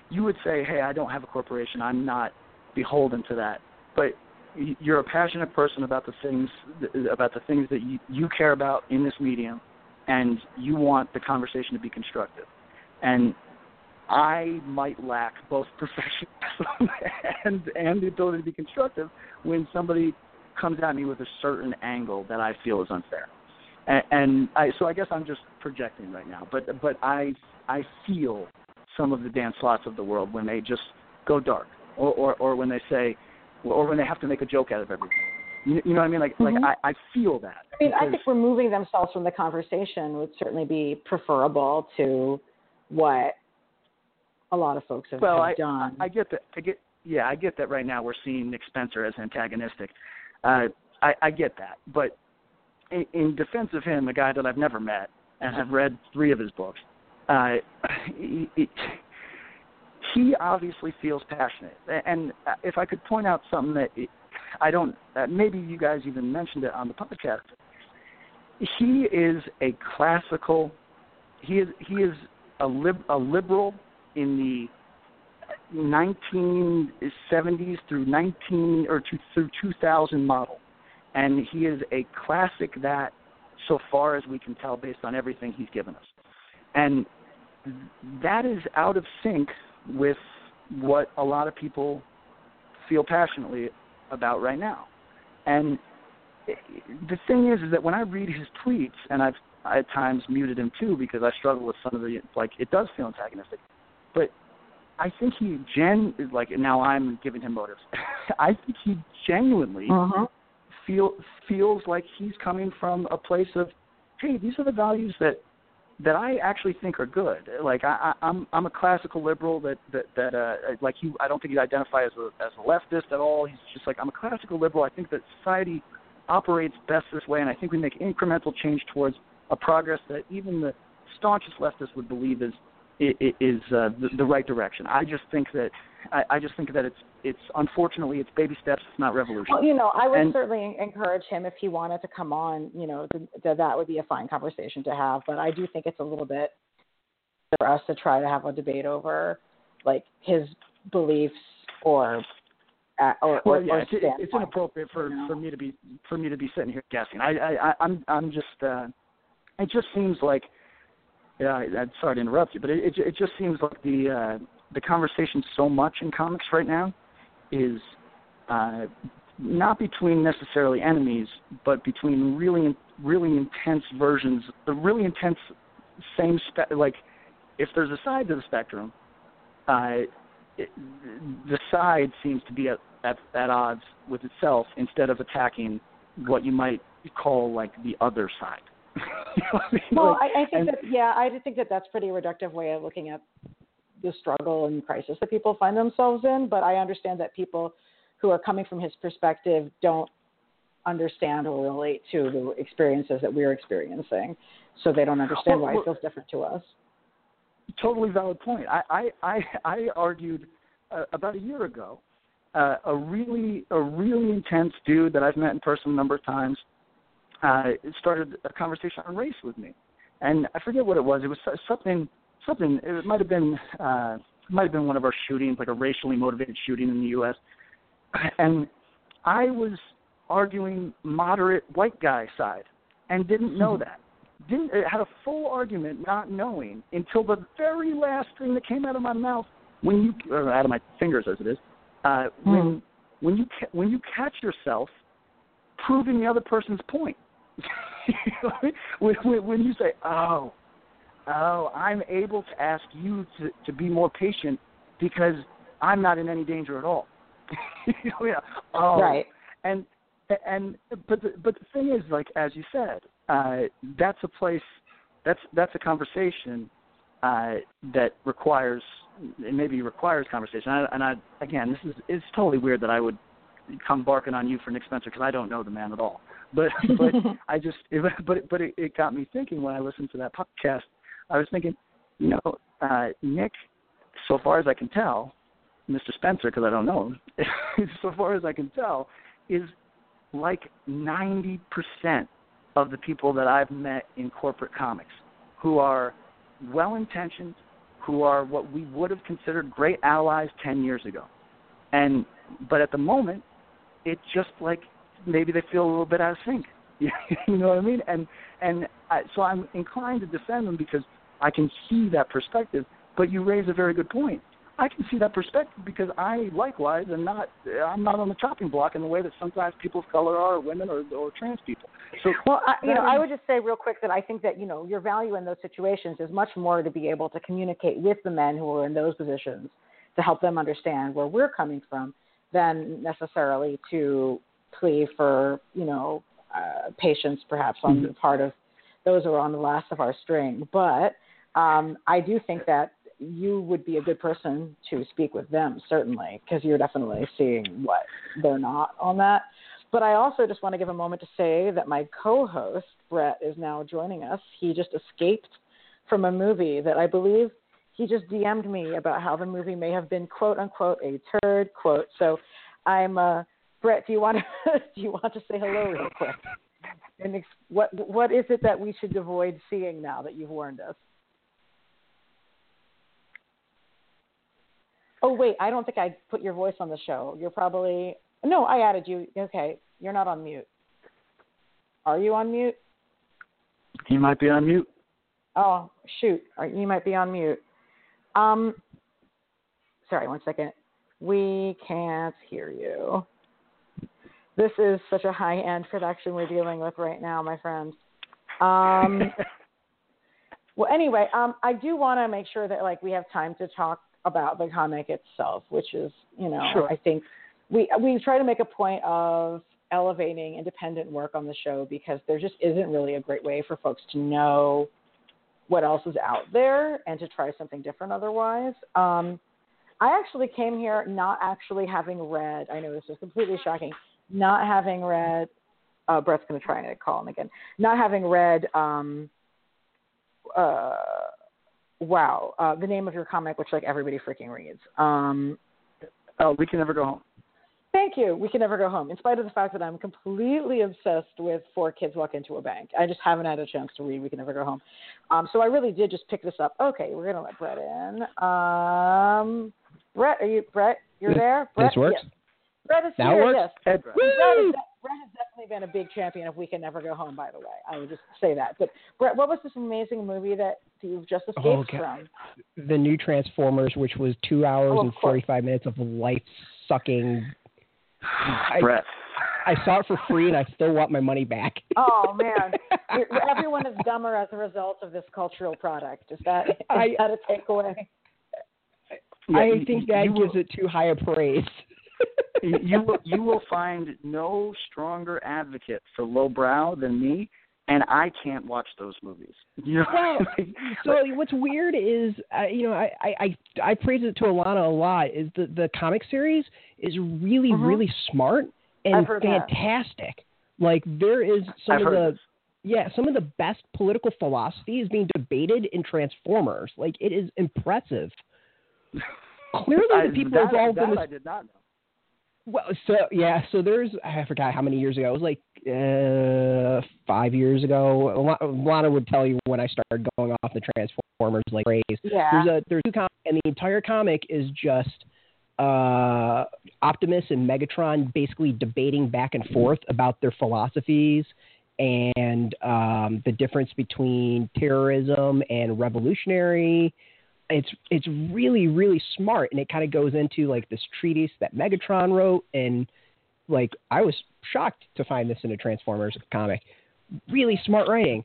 you would say, hey, I don't have a corporation, I'm not beholden to that, but you're a passionate person about the things about the things that you, you care about in this medium, and you want the conversation to be constructive. And I might lack both professionalism and and the ability to be constructive when somebody comes at me with a certain angle that I feel is unfair. And, and I, so I guess I'm just projecting right now, but but I I feel some of the Dan Slotts of the world when they just go dark, or or, or when they say, or when they have to make a joke out of everything. You, you know what I mean? Like, mm-hmm. like I, I feel that. I mean, I think removing themselves from the conversation would certainly be preferable to what a lot of folks have, well, have I, done. I, I get that. I get, yeah, I get that. Right now, we're seeing Nick Spencer as antagonistic. Uh, I, I get that, but in, in defense of him, a guy that I've never met and have read three of his books, uh, he, he, he obviously feels passionate. And if I could point out something that I don't, uh, maybe you guys even mentioned it on the podcast. He is a classical. He is he is a lib, a liberal in the 1970s through 19 or to, through 2000 model, and he is a classic that, so far as we can tell, based on everything he's given us, and that is out of sync with what a lot of people feel passionately about right now. And the thing is, is that when I read his tweets, and I've I at times muted him too because I struggle with some of the like it does feel antagonistic, but I think he gen like now I'm giving him motives. I think he genuinely uh-huh. feel feels like he's coming from a place of, hey, these are the values that that I actually think are good. Like I, I, I'm I'm a classical liberal that that that uh like he I don't think he identifies as a as a leftist at all. He's just like I'm a classical liberal. I think that society operates best this way, and I think we make incremental change towards a progress that even the staunchest leftist would believe is is uh, the, the right direction. I just think that I, I just think that it's it's unfortunately it's baby steps. It's not revolution. Well, you know, I would and, certainly encourage him if he wanted to come on. You know, that that would be a fine conversation to have. But I do think it's a little bit for us to try to have a debate over like his beliefs or. Uh, or, well, or, yeah, or it's, it's inappropriate for you know? for me to be for me to be sitting here guessing. I I I'm I'm just uh, it just seems like yeah. I'm sorry to interrupt you, but it it, it just seems like the uh, the conversation so much in comics right now is uh, not between necessarily enemies, but between really really intense versions, the really intense same spe- like if there's a side to the spectrum, uh, it, the side seems to be at, at at odds with itself instead of attacking what you might call like the other side. you know I mean? Well, like, I, I think and, that yeah, I think that that's pretty reductive way of looking at the struggle and crisis that people find themselves in. But I understand that people who are coming from his perspective don't understand or relate to the experiences that we're experiencing, so they don't understand well, why it feels different to us. Totally valid point. I I I, I argued uh, about a year ago. Uh, a really a really intense dude that I've met in person a number of times uh, started a conversation on race with me, and I forget what it was. It was something something. It might have been uh, might have been one of our shootings, like a racially motivated shooting in the U.S. And I was arguing moderate white guy side, and didn't know mm-hmm. that. Didn't had a full argument, not knowing until the very last thing that came out of my mouth when you or out of my fingers as it is uh, when mm. when you when you catch yourself proving the other person's point. when, when, when you say, "Oh, oh, I'm able to ask you to, to be more patient because I'm not in any danger at all." yeah. Oh. Right. And and but the, but the thing is, like as you said, uh, that's a place, that's that's a conversation uh, that requires it maybe requires conversation. And I, and I again, this is it's totally weird that I would come barking on you for Nick Spencer because I don't know the man at all. But but I just it, but but it, it got me thinking when I listened to that podcast. I was thinking, you know, uh, Nick, so far as I can tell, Mr. Spencer, because I don't know him, so far as I can tell, is like ninety percent of the people that I've met in corporate comics, who are well intentioned, who are what we would have considered great allies ten years ago, and but at the moment it's just like maybe they feel a little bit out of sync. you know what I mean? And and I, so I'm inclined to defend them because I can see that perspective. But you raise a very good point. I can see that perspective because I likewise am not I'm not on the chopping block in the way that sometimes people of color are, or women, or, or trans people. So well, I, you know, I would just say real quick that I think that you know your value in those situations is much more to be able to communicate with the men who are in those positions to help them understand where we're coming from than necessarily to plea for you know uh, patience perhaps on the part of those who are on the last of our string. But um, I do think that you would be a good person to speak with them, certainly, because you're definitely seeing what they're not on that. But I also just want to give a moment to say that my co host, Brett, is now joining us. He just escaped from a movie that I believe he just DM'd me about how the movie may have been quote unquote a turd quote. So I'm uh Brett, do you want to do you want to say hello real quick? And ex- what what is it that we should avoid seeing now that you've warned us? Oh wait, I don't think I put your voice on the show. You're probably no, I added you. Okay, you're not on mute. Are you on mute? He might be on mute. Oh shoot, you might be on mute. Um, sorry, one second. We can't hear you. This is such a high end production we're dealing with right now, my friends. Um, well, anyway, um, I do want to make sure that like we have time to talk about the comic itself, which is, you know, sure. I think we we try to make a point of elevating independent work on the show because there just isn't really a great way for folks to know what else is out there and to try something different otherwise. Um, I actually came here not actually having read, I know this is completely shocking, not having read, uh, Brett's going to try and call him again, not having read, um, uh, wow, uh, the name of your comic, which like everybody freaking reads. Um, oh, We Can Never Go Home. Thank you. We can never go home, in spite of the fact that I'm completely obsessed with Four Kids Walk Into a Bank. I just haven't had a chance to read We Can Never Go Home. Um, so I really did just pick this up. Okay, we're gonna let Brett in. Um, Brett, are you Brett? You're there. Brett, this works. Yes. Brett is Now here. works? Yes. Ed, Brett, is, Brett has definitely been a big champion of We Can Never Go Home. By the way, I would just say that. But Brett, what was this amazing movie that you've just escaped Oh, God. from? The new Transformers, which was two hours Oh, and course. 45 minutes of life sucking. I, Brett. I saw it for free and I still want my money back. Oh man, everyone is dumber as a result of this cultural product. Is that is I- that a takeaway? Yeah, I think that you will- gives it too high a praise. you will you will find no stronger advocate for lowbrow than me, and I can't watch those movies. You know, Well, so what's weird is, uh, you know, I, I I I praise it to Elana a lot. Is the the comic series is really Mhm. really smart and I've that. fantastic. Like there is some I've of the this. yeah some of the best political philosophy is being debated in Transformers. Like it is impressive. Clearly, I- the people that, involved that in this I did not know. Well, so yeah, so there's I forgot how many years ago. It was like uh, five years ago. Lana would tell you when I started going off the Transformers like craze. Yeah. There's a there's two comics, and the entire comic is just uh, Optimus and Megatron basically debating back and forth about their philosophies and um, the difference between terrorism and revolutionary. It's it's really really smart, and it kind of goes into like this treatise that Megatron wrote, and like I was shocked to find this in a Transformers comic. Really smart writing.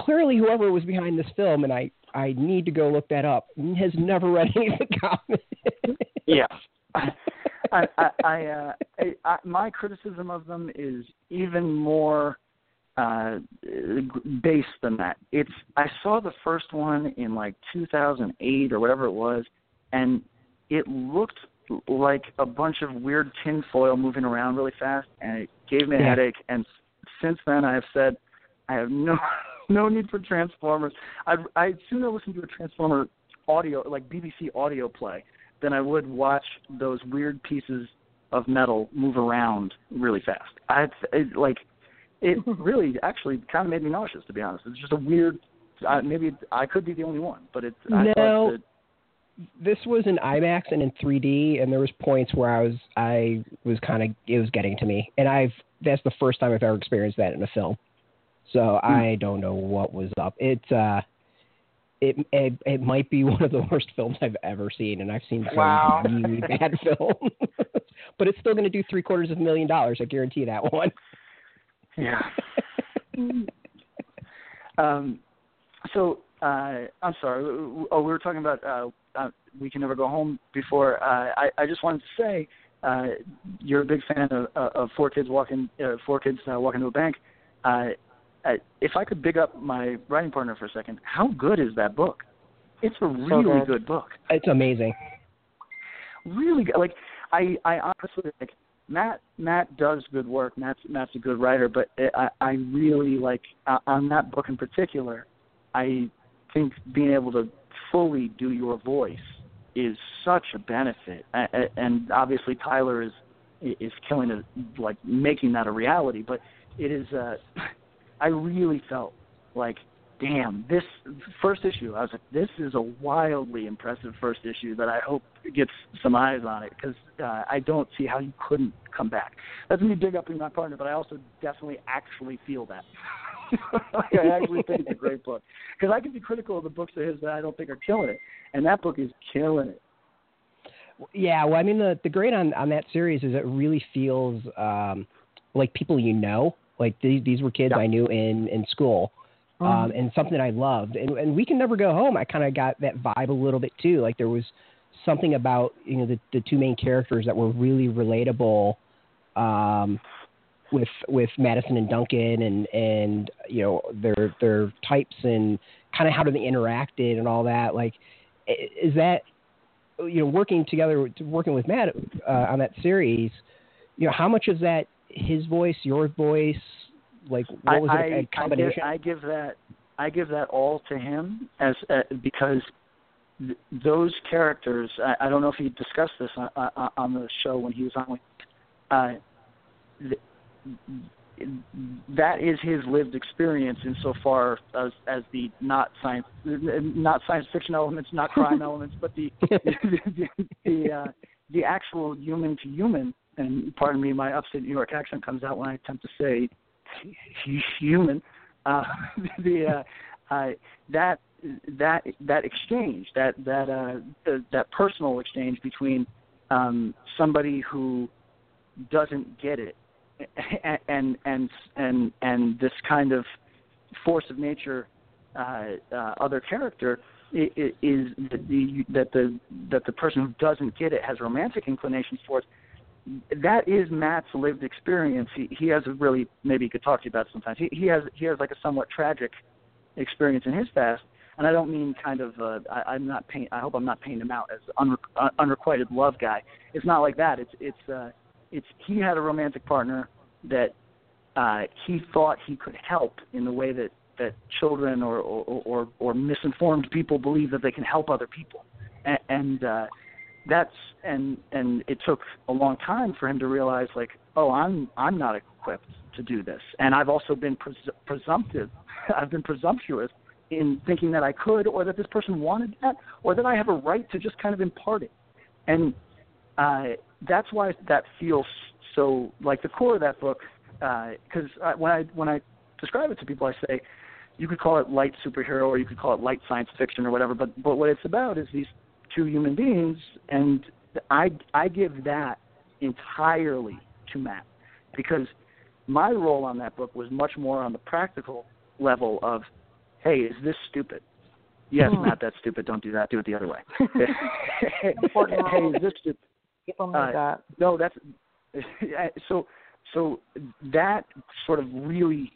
Clearly, whoever was behind this film, and I I need to go look that up, has never read any of the comics. Yeah. I, I, I, uh, I, I, my criticism of them is even more uh, based than that. It's I saw the first one in like 2008 or whatever it was, and it looked like a bunch of weird tinfoil moving around really fast, and it gave me a Yeah. headache. And since then, I have said I have no no need for Transformers. I'd, I'd sooner listen to a Transformer audio, like BBC audio play, than I would watch those weird pieces of metal move around really fast. I it, like it really actually kind of made me nauseous to be honest. It's just a weird. Uh, maybe I could be the only one, but it's I No. that this was in IMAX and in 3D, and there was points where I was I was kind of it was getting to me, and I've that's the first time I've ever experienced that in a film. So I don't know what was up. It uh, it it it might be one of the worst films I've ever seen, and I've seen some Wow. really bad films. but it's still going to do three quarters of a million dollars. I guarantee that one. Yeah. um, so uh, I'm sorry. Oh, we were talking about uh, uh, we can never go home before. Uh, I I just wanted to say uh, you're a big fan of, of Four Kids Walking uh, Four Kids uh, Walking to a Bank. Uh, uh, if I could big up my writing partner for a second, how good is that book? It's a really good. good book. It's amazing. Really good. Like I, I honestly like Matt. Matt does good work. Matt's Matt's a good writer, but I, I really like uh, on that book in particular. I think being able to fully do your voice is such a benefit, and obviously Tyler is is killing it, like making that a reality. But it is. Uh, I really felt like, damn, this first issue. I was like, this is a wildly impressive first issue that I hope gets some eyes on it because uh, I don't see how you couldn't come back. That's me big upping my partner, but I also definitely actually feel that. like I actually think it's a great book because I can be critical of the books of his that I don't think are killing it, and that book is killing it. Yeah, well, I mean, the the great on on that series is it really feels um, like people you know. Like these these were kids Yeah. I knew in in school, um, and something I loved. And and we can never go home. I kind of got that vibe a little bit too. Like there was something about you know the the two main characters that were really relatable. Um, with with Madison and Duncan and and you know their their types and kind of how they interacted and all that like is that you know working together working with Matt uh, on that series you know how much is that his voice your voice like what was I, it a combination I give, I give that I give that all to him as uh, because th- those characters. I, I don't know if he discussed this on, on, on the show when he was on. Uh, th- that is his lived experience insofar as as the not science not science fiction elements, not crime elements, but the the the, uh, the actual human to human. And pardon me, my upstate New York accent comes out when I attempt to say he's human. Uh, the uh, uh, that that that exchange, that that uh, the, that personal exchange between um, somebody who doesn't get it and and and and this kind of force of nature uh, uh, other character i- i- is that the that the that the person who doesn't get it has romantic inclinations it. That is Matt's lived experience. He he has a really maybe he could talk to you about it sometimes. He he has he has like a somewhat tragic experience in his past, and I don't mean kind of uh, I, I'm not paint. I hope I'm not painting him out as unre, uh, unrequited love guy. It's not like that. It's it's uh, it's he had a romantic partner that uh, he thought he could help in the way that that children or or, or or misinformed people believe that they can help other people, and, and uh, that's and and it took a long time for him to realize like oh I'm I'm not equipped to do this, and I've also been pres- presumptive, I've been presumptuous in thinking that I could, or that this person wanted that, or that I have a right to just kind of impart it, and uh, that's why that feels so like the core of that book. Because uh, when I when I describe it to people, I say you could call it light superhero or you could call it light science fiction or whatever. But but what it's about is these two human beings, and I I give that entirely to Matt because my role on that book was much more on the practical level of, hey, is this stupid? Yes, Hmm. Matt, that's stupid. Don't do that. Do it the other way. Hey, is this stupid? People Uh, that. No, that's so. So that sort of really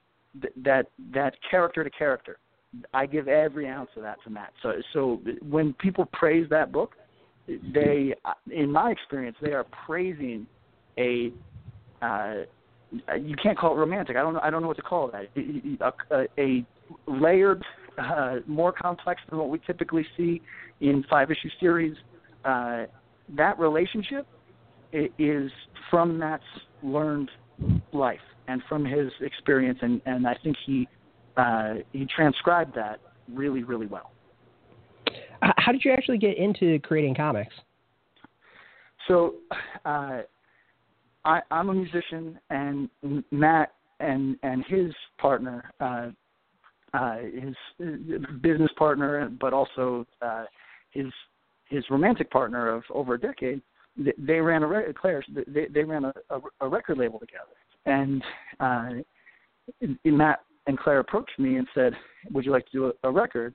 that that character to character, I give every ounce of that to Matt. So so when people praise that book, they, in my experience, they are praising a. Uh, you can't call it romantic. I don't know. I don't know what to call that. A, a, layered, uh, more complex than what we typically see in five issue series. Uh, that relationship is from Matt's learned life and from his experience, and, and I think he uh, he transcribed that really, really well. How did you actually get into creating comics So, uh, I, I'm a musician, and Matt and and his partner, uh, uh, his uh, business partner, but also uh, his his romantic partner of over a decade. They, they ran a re- Claire's. They, they ran a, a, a record label together, and uh, Matt and Claire approached me and said, "Would you like to do a, a record?"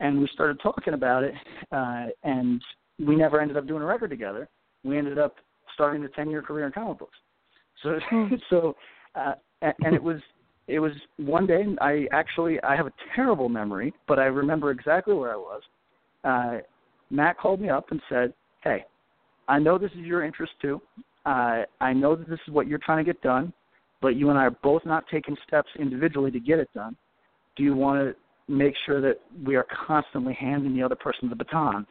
And we started talking about it, uh, and we never ended up doing a record together we ended up starting a 10 year career in comic books. So, so, uh, and, and it was, it was one day. I actually, I have a terrible memory, but I remember exactly where I was. Uh, Matt called me up and said, "Hey, I know this is your interest too. Uh, I know that this is what you're trying to get done, but you and I are both not taking steps individually to get it done. Do you want to make sure that we are constantly handing the other person the baton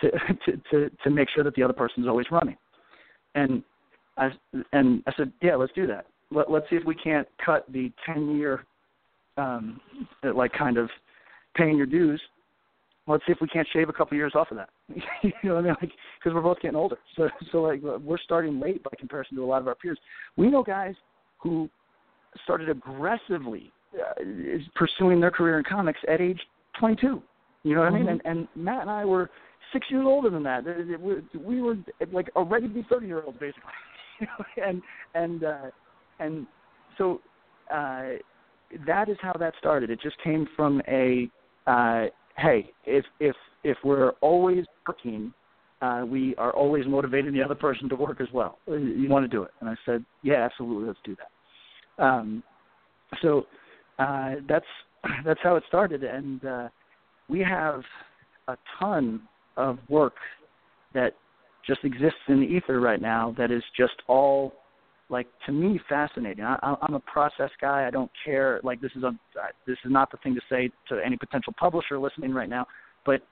to to to, to make sure that the other person is always running?" And I and I said, "Yeah, let's do that. Let, let's see if we can't cut the ten year, um, like kind of paying your dues let's see if we can't shave a couple years off of that. you know what I mean? Like, because we're both getting older. So, so like, we're starting late by comparison to a lot of our peers. We know guys who started aggressively uh, pursuing their career in comics at age 22. You know what mm-hmm. I mean? Mm-hmm. And, and Matt and I were six years older than that. We were like already to be 30 year olds basically. and and uh, and so uh, that is how that started. It just came from a uh, hey, if if if we're always working, uh, we are always motivating the other person to work as well. You want to do it? And I said, yeah, absolutely, let's do that. Um, so uh, that's that's how it started, and uh, we have a ton of work that just exists in the ether right now that is just all like to me fascinating. I, I'm a process guy. I don't care. Like this is a this is not the thing to say to any potential publisher listening right now, but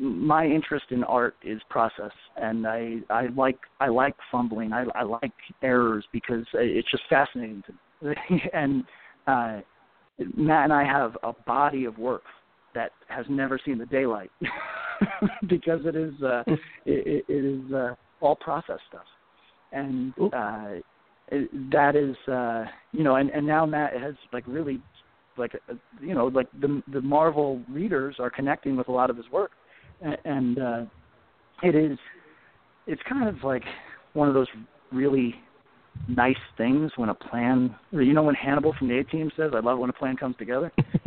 my interest in art is process, and I I like I like fumbling. I I like errors because it's just fascinating to me. and uh, Matt and I have a body of work that has never seen the daylight because it is uh, it, it is uh, all process stuff and uh, that is uh, you know, and and now Matt has like really like uh, you know like the the Marvel readers are connecting with a lot of his work, and uh, it is it's kind of like one of those really nice things when a plan you know when Hannibal from the A team says I love when a plan comes together.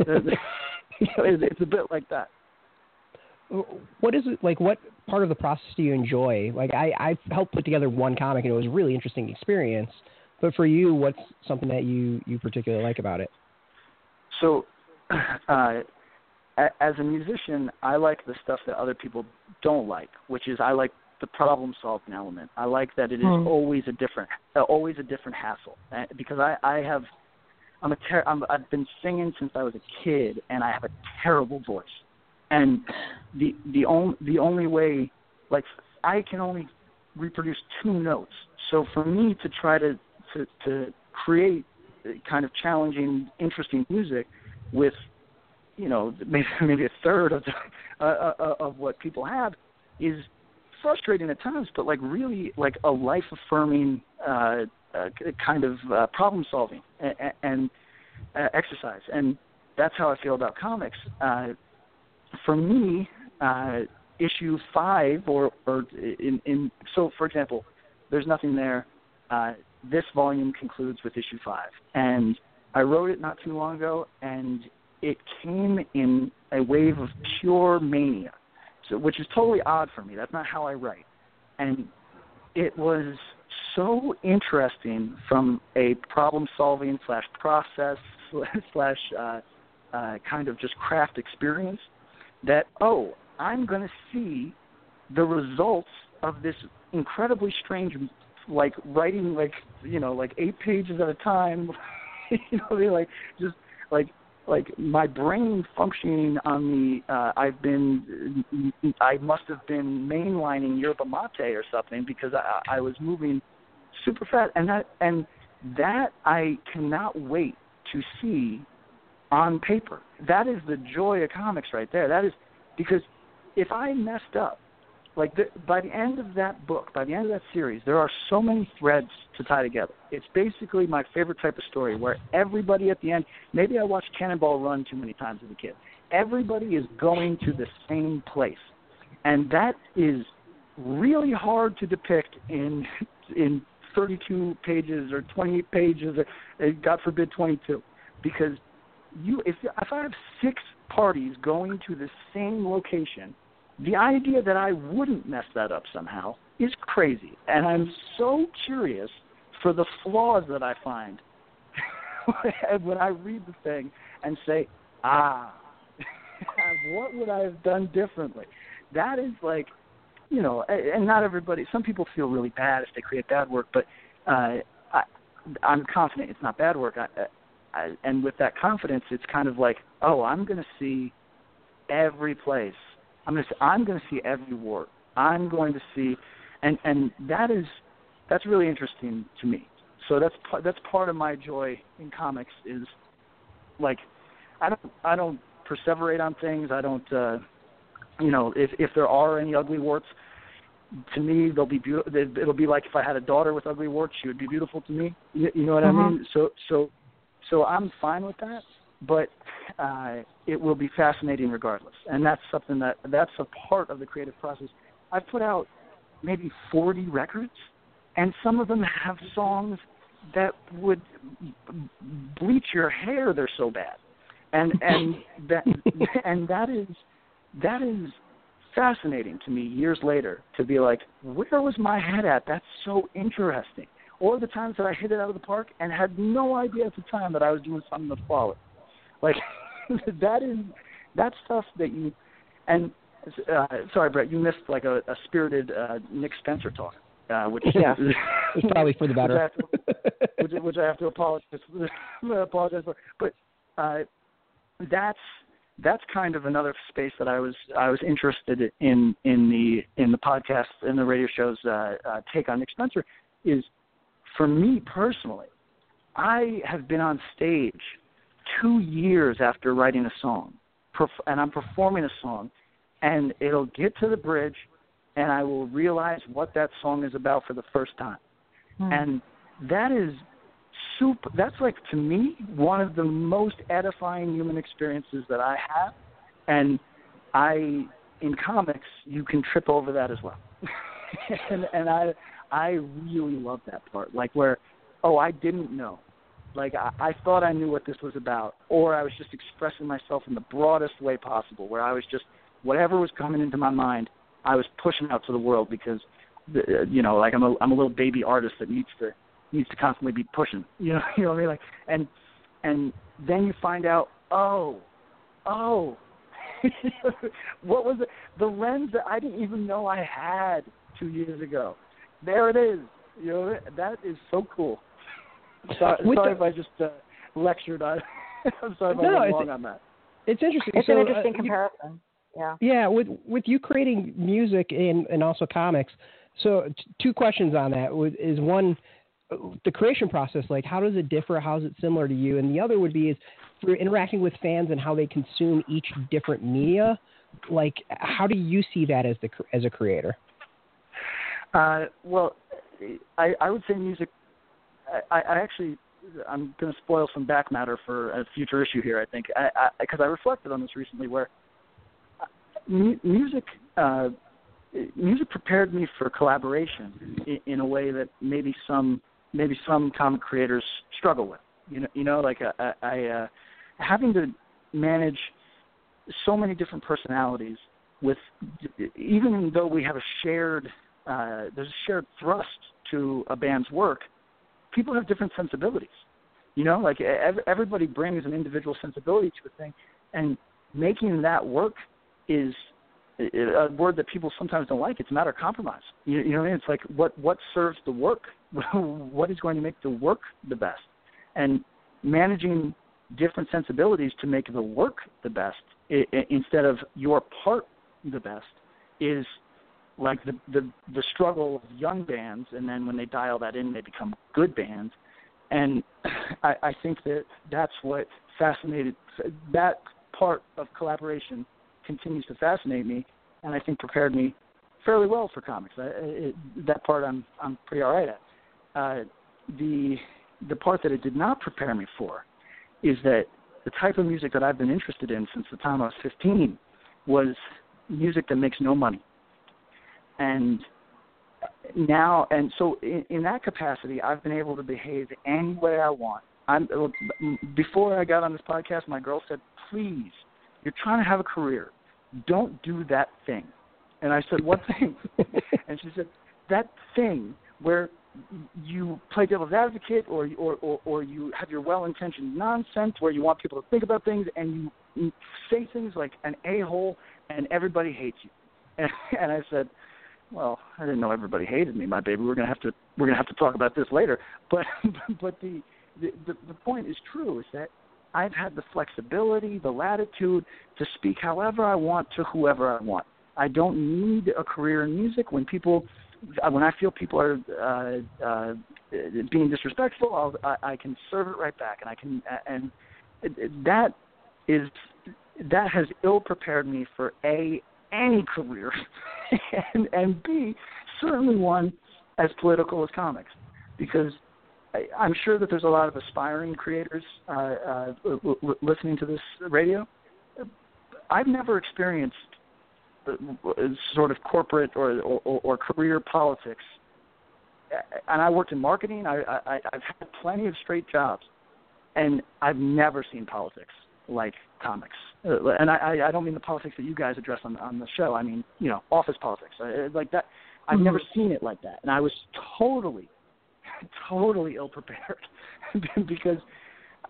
it's a bit like that what is it like? What part of the process do you enjoy? Like I, I helped put together one comic and it was a really interesting experience. But for you, what's something that you you particularly like about it? So, uh, as a musician, I like the stuff that other people don't like, which is I like the problem solving element. I like that it is hmm. always a different, uh, always a different hassle. Uh, because I, I have, I'm a ter- I'm, I've been singing since I was a kid, and I have a terrible voice and the the only the only way like I can only reproduce two notes. So for me to try to to, to create kind of challenging, interesting music with you know maybe maybe a third of the, uh, uh, of what people have is frustrating at times, but like really like a life affirming uh, uh, kind of uh, problem solving and, and uh, exercise, and that's how I feel about comics. Uh, for me, uh, issue five, or, or in, in so for example, there's nothing there. Uh, this volume concludes with issue five, and I wrote it not too long ago, and it came in a wave of pure mania, so which is totally odd for me. That's not how I write, and it was so interesting from a problem-solving slash process slash uh, uh, kind of just craft experience that, oh, I'm going to see the results of this incredibly strange, like writing like you know like eight pages at a time. you know, like just like like my brain functioning on the uh, I've been I must have been mainlining yerba mate or something because I, I was moving super fast and that and that I cannot wait to see on paper. That is the joy of comics right there. That is because if I messed up, like the, by the end of that book, by the end of that series, there are so many threads to tie together. It's basically my favorite type of story where everybody at the end, maybe I watched Cannonball Run too many times as a kid. Everybody is going to the same place. And that is really hard to depict in in 32 pages or 28 pages or eh, God forbid 22 because you if if I have six parties going to the same location, the idea that I wouldn't mess that up somehow is crazy, and I'm so curious for the flaws that I find when I read the thing and say, ah, what would I have done differently? That is like, you know, and not everybody. Some people feel really bad if they create bad work, but uh, I, I'm confident it's not bad work. I, I, and with that confidence, it's kind of like, oh, I'm going to see every place. I'm going to I'm going to see every wart. I'm going to see, and and that is that's really interesting to me. So that's that's part of my joy in comics is like I don't I don't perseverate on things. I don't uh you know if if there are any ugly warts to me they'll be beautiful it'll be like if I had a daughter with ugly warts she would be beautiful to me. You, you know what mm-hmm. I mean? So so so I'm fine with that, but uh it will be fascinating regardless. And that's something that that's a part of the creative process. I've put out maybe 40 records and some of them have songs that would bleach your hair. They're so bad, and and that and that is that is fascinating to me years later to be like, where was my head at? That's so interesting. Or the times that I hit it out of the park and had no idea at the time that I was doing something to follow. Like that is that stuff that you and uh, sorry, Brett, you missed like a, a spirited uh, Nick Spencer talk uh, which yeah, it's probably for the better. which, I to, which, which I have to apologize apologize for. But uh, that's that's kind of another space that I was I was interested in in the in the podcast in the radio shows uh, uh, take on Nick Spencer is for me personally. I have been on stage two years after writing a song, and I'm performing a song, and it'll get to the bridge, and I will realize what that song is about for the first time. Hmm. And that is super that's like to me one of the most edifying human experiences that I have. And I in comics you can trip over that as well. and and I I really love that part. Like where oh I didn't know. Like I, I thought I knew what this was about, or I was just expressing myself in the broadest way possible, where I was just whatever was coming into my mind, I was pushing out to the world because the, you know like I'm a I'm a little baby artist that needs to needs to constantly be pushing you know you know what I mean? Like and and then you find out oh oh what was it? The lens that I didn't even know I had two years ago. There it is you know that is so cool sorry, sorry the, if I just uh, lectured on I'm sorry if no, I went long on that. it's interesting. It's so, an interesting uh, comparison. Yeah. Yeah, with with you creating music and and also comics. So t- two questions on that. Is one the creation process like how does it differ? How is it similar to you? And the other would be is for interacting with fans and how they consume each different media like how do you see that as the as a creator? Uh, well I, I would say music I, I actually I'm going to spoil some back matter for a future issue here I think because I, I, I reflected on this recently where music uh, music prepared me for collaboration in, in a way that maybe some maybe some comic creators struggle with. You know, you know, like I, uh, I uh, having to manage so many different personalities with even though we have a shared uh, there's a shared thrust to a band's work, people have different sensibilities. You know, like everybody brings an individual sensibility to a thing, and making that work is a word that people sometimes don't like. It's a matter of compromise. You, you know what I mean? It's like what what serves the work, what is going to make the work the best, and managing different sensibilities to make the work the best I- instead of your part the best is like the, the the struggle of young bands, and then when they dial that in, they become good bands. And I, I think that that's what fascinated that part of collaboration continues to fascinate me, and I think prepared me fairly well for comics. I, it, that part I'm I'm pretty all right at. Uh, the the part that it did not prepare me for is that the type of music that I've been interested in since the time I was 15 was music that makes no money. And now, and so in, in that capacity, I've been able to behave any way I want. I'm, before I got on this podcast, my girl said, "Please, you're trying to have a career. Don't do that thing. And I said, What thing? and she said, that thing where you play devil's advocate or or or, or you have your well-intentioned nonsense where you want people to think about things and you say things like an a-hole and everybody hates you and, and i said well i didn't know everybody hated me my baby we're to have to we're to have to talk about this later but but the the, the point is true is that I've had the flexibility, the latitude to speak however I want to whoever I want. I don't need a career in music. When people, when I feel people are uh, uh, being disrespectful, I'll, I, I can serve it right back, and I can, and that is that has ill prepared me for a any career, and and b certainly one as political as comics, because I, I'm sure that there's a lot of aspiring creators uh, uh, l- l- listening to this radio. I've never experienced sort of corporate or, or, or career politics, and I worked in marketing. I, I, I've had plenty of straight jobs, and I've never seen politics like comics. Uh, and I, I don't mean the politics that you guys address on on the show. I mean, you know, office politics, uh, like that. I've mm-hmm. never seen it like that, and I was totally totally ill prepared because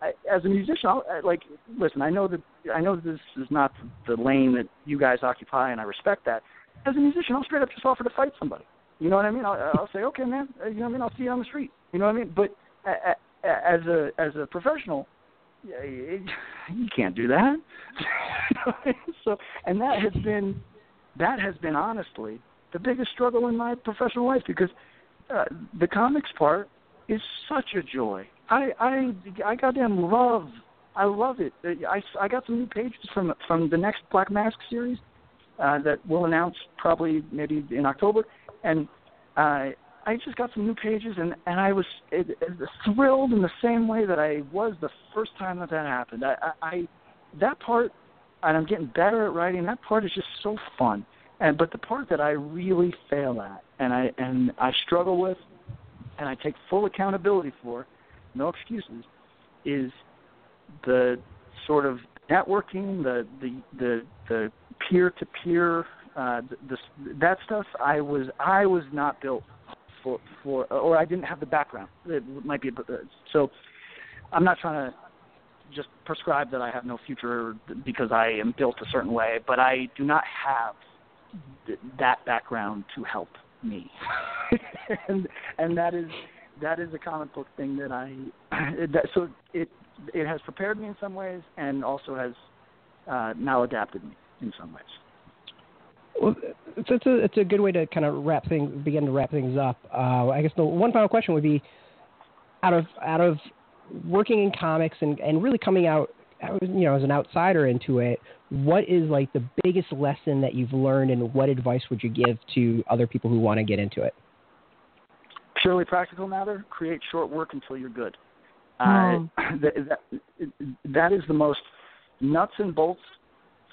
I, as a musician, I'll, I, like listen, I know that I know that this is not the lane that you guys occupy, and I respect that. As a musician, I'll straight up just offer to fight somebody. You know what I mean? I'll, I'll say, okay, man. You know what I mean? I'll see you on the street. You know what I mean? But as a as a professional, you can't do that. so, and that has been that has been honestly the biggest struggle in my professional life because uh, the comics part is such a joy. I I I goddamn love I love it. I I got some new pages from from the next Black Mask series uh, that we'll announce probably maybe in October, and uh, I just got some new pages and and I was it, it, thrilled in the same way that I was the first time that that happened. I, I, I that part, and I'm getting better at writing. That part is just so fun. And but the part that I really fail at, and I and I struggle with, and I take full accountability for, no excuses, is the sort of networking, the the the the peer to peer, uh, the that stuff. I was I was not built for for, or I didn't have the background. It might be so. I'm not trying to just prescribe that I have no future because I am built a certain way, but I do not have th- that background to help me, and and that is that is a comic book thing that I that so it it has prepared me in some ways and also has uh, maladapted me in some ways. Well, it's, it's a it's a good way to kind of wrap things begin to wrap things up. Uh, I guess the one final question would be, out of out of working in comics and and really coming out you know, as an outsider into it, what is like the biggest lesson that you've learned, and what advice would you give to other people who want to get into it? Purely practical matter: create short work until you're good. Mm. Uh, that, that, that is the most nuts and bolts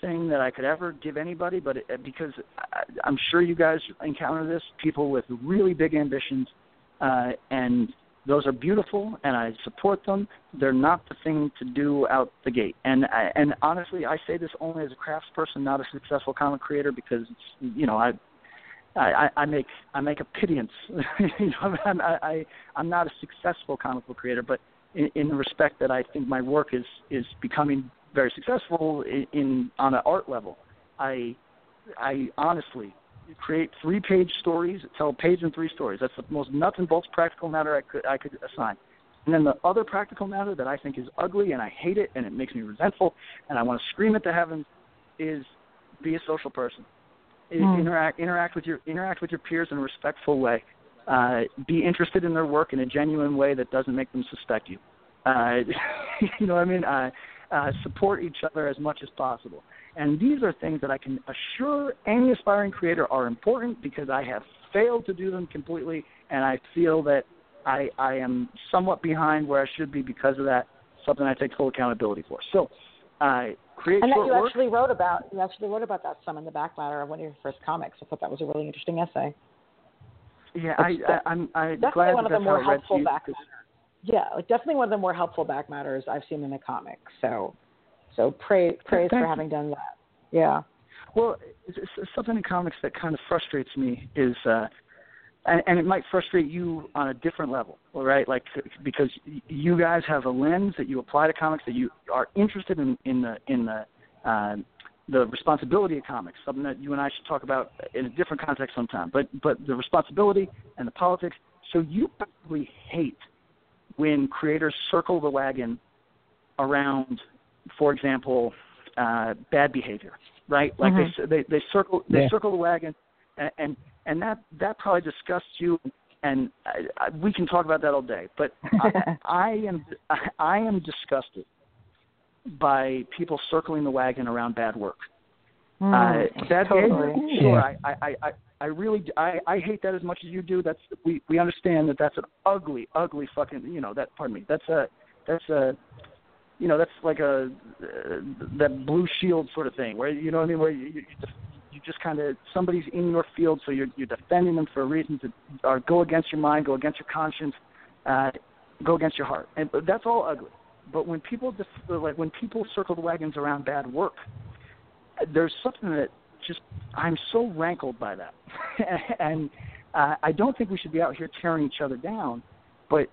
thing that I could ever give anybody. But it, because I, I'm sure you guys encounter this, people with really big ambitions, uh, and those are beautiful, and I support them. They're not the thing to do out the gate. And I, and honestly, I say this only as a craftsperson, not a successful comic creator, because you know I. I, I make I make a pittance. you know, I'm, I, I I'm not a successful comic book creator, but in, in the respect that I think my work is is becoming very successful in, in on an art level. I I honestly create three page stories, tell a page and three stories. That's the most nuts and bolts practical matter I could I could assign. And then the other practical matter that I think is ugly and I hate it and it makes me resentful and I want to scream at the heavens is be a social person. Mm. Interact interact with your interact with your peers in a respectful way. Uh, be interested in their work in a genuine way that doesn't make them suspect you. Uh, you know what I mean? Uh, uh, support each other as much as possible. And these are things that I can assure any aspiring creator are important because I have failed to do them completely, and I feel that I, I am somewhat behind where I should be because of that. Something I take full accountability for. So, uh, create and that you work. actually wrote about you actually wrote about that some in the back matter of one of your first comics. I thought that was a really interesting essay. Yeah, I, I, I'm I definitely glad one of the more helpful back matters. Yeah, like definitely one of the more helpful back matters I've seen in the comics. So so praise praise for having done that. Yeah. Well, it's, it's something in comics that kind of frustrates me is uh, and, and it might frustrate you on a different level, right? Like because you guys have a lens that you apply to comics that you are interested in in the in the uh, the responsibility of comics, something that you and I should talk about in a different context sometime. But but the responsibility and the politics. So you probably hate when creators circle the wagon around, for example, uh, bad behavior, right? Like mm-hmm. they, they they circle they Yeah. circle the wagon, and, and and that that probably disgusts you. And I, I, we can talk about that all day. But I, I am I am disgusted by people circling the wagon around bad work. Mm, Uh, bad totally. behavior, sure. Yeah. I, I, I, I really, I, I hate that as much as you do. That's we, we understand that that's an ugly, ugly fucking, you know, that. Pardon me. That's a, that's a, you know, that's like a, uh, that blue shield sort of thing, where you know what I mean, where you, you, just- you just kind of somebody's in your field, so you're you're defending them for a reason to, or go against your mind, go against your conscience, uh, go against your heart, and that's all ugly. But when people just like when people circle the wagons around bad work, there's something that just I'm so rankled by that, and uh, I don't think we should be out here tearing each other down. But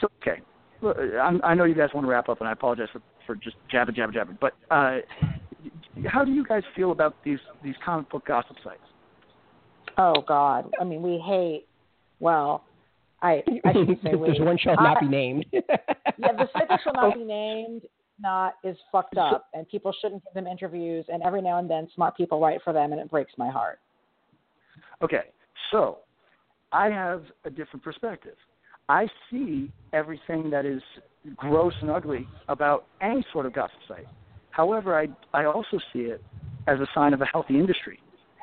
so okay, Look, I'm, I know you guys want to wrap up, and I apologize for for just jabbing, jabbing, jabbing. But uh, how do you guys feel about these these comic book gossip sites? Oh God. I mean, we hate. Well, I I shouldn't say we. There's one shall not I- be named. yeah, the site that shall not be named not is fucked up, and people shouldn't give them interviews. And every now and then, smart people write for them, and it breaks my heart. Okay, so I have a different perspective. I see everything that is gross and ugly about any sort of gossip site. However, I I also see it as a sign of a healthy industry,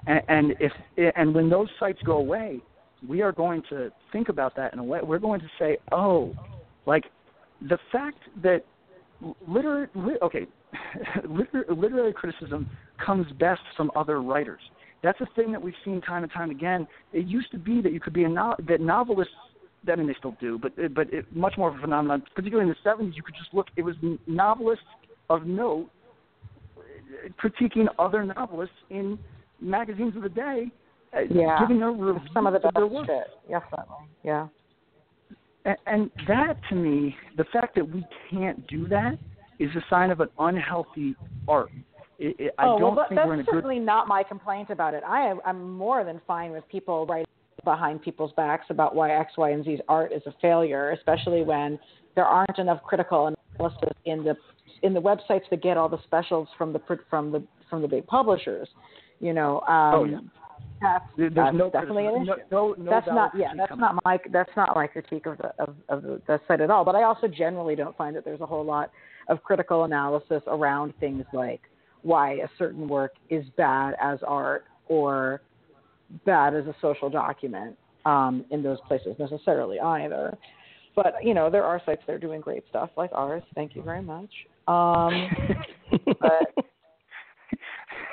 and, and if and when those sites go away, we are going to think about that in a way. We're going to say, oh, like the fact that literary li- okay, liter, literary criticism comes best from other writers. That's a thing that we've seen time and time again. It used to be that you could be a no, that novelists. I mean, they still do, but but it, much more of a phenomenon. Particularly in the '70s, you could just look. It was novelists of note uh, critiquing other novelists in magazines of the day, uh, Yeah. giving their reviews Some of the best their work. shit. Definitely. Yeah. And, and that, to me, the fact that we can't do that is a sign of an unhealthy art. It, it, I oh, don't well, think that's we're in a good. certainly not my complaint about it. I am, I'm more than fine with people writing behind people's backs about why X, Y, and Z's art is a failure, especially when there aren't enough critical analysis in the in the websites that get all the specials from the pr- from the from the big publishers. You know, um, Oh, yeah. That's, There's that's no definitely an issue. No, no, no that's not yeah that's coming. not my that's not my critique of the of, of the, the site at all but i also generally don't find that there's a whole lot of critical analysis around things like why a certain work is bad as art or bad as a social document um, in those places necessarily either but you know there are sites that are doing great stuff like ours thank you very much um, but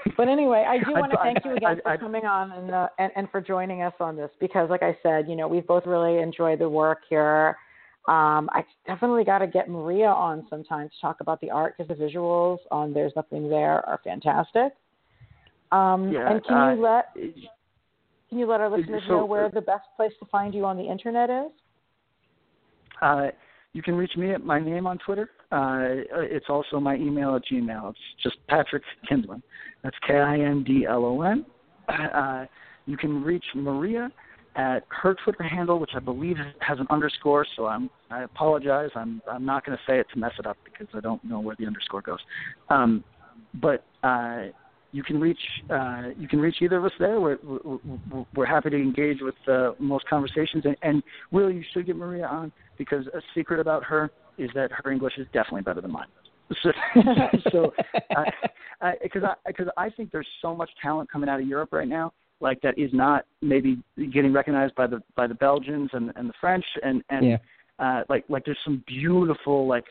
but anyway, I do want to thank you again for coming on and, uh, and and for joining us on this because, like I said, you know we've both really enjoyed the work here. Um, I definitely got to get Maria on sometime to talk about the art because the visuals on "There's Nothing There" are fantastic. Um, Yeah, and can uh, you let can you let our listeners so- know where the best place to find you on the internet is? Uh, you can reach me at my name on Twitter. Uh, it's also my email at Gmail. It's just Patrick Kindlon. That's K I N D L O N. Uh, you can reach Maria at her Twitter handle, which I believe has an underscore. So I'm I apologize. I'm I'm not going to say it to mess it up because I don't know where the underscore goes. Um, but uh, you can reach uh, you can reach either of us there. We're we're, we're happy to engage with uh, most conversations, and, and really you should get Maria on because a secret about her is that her English is definitely better than mine. So, so because I because I, I think there's so much talent coming out of Europe right now, like that is not maybe getting recognized by the by the Belgians and and the French and and Yeah. uh, like like there's some beautiful like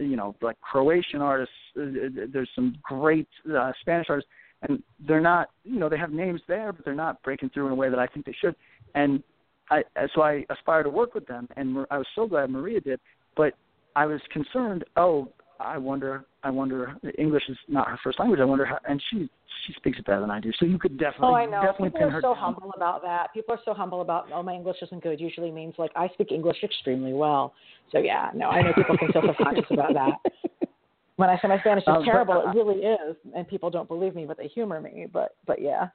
you know like Croatian artists. Uh, there's some great uh, Spanish artists, and they're not you know they have names there, but they're not breaking through in a way that I think they should. And I so I aspire to work with them, and I was so glad Maria did. But I was concerned. Oh, I wonder. I wonder. English is not her first language. I wonder how. And she she speaks it better than I do. So you could definitely, oh, I know. definitely People pin are so down. humble about that. People are so humble about, oh, my English isn't good. Usually means like I speak English extremely well. So yeah, no, I know people can feel self-conscious about that. When I say my Spanish is Um, but, terrible, uh, it really is, and people don't believe me, but they humor me. But but yeah.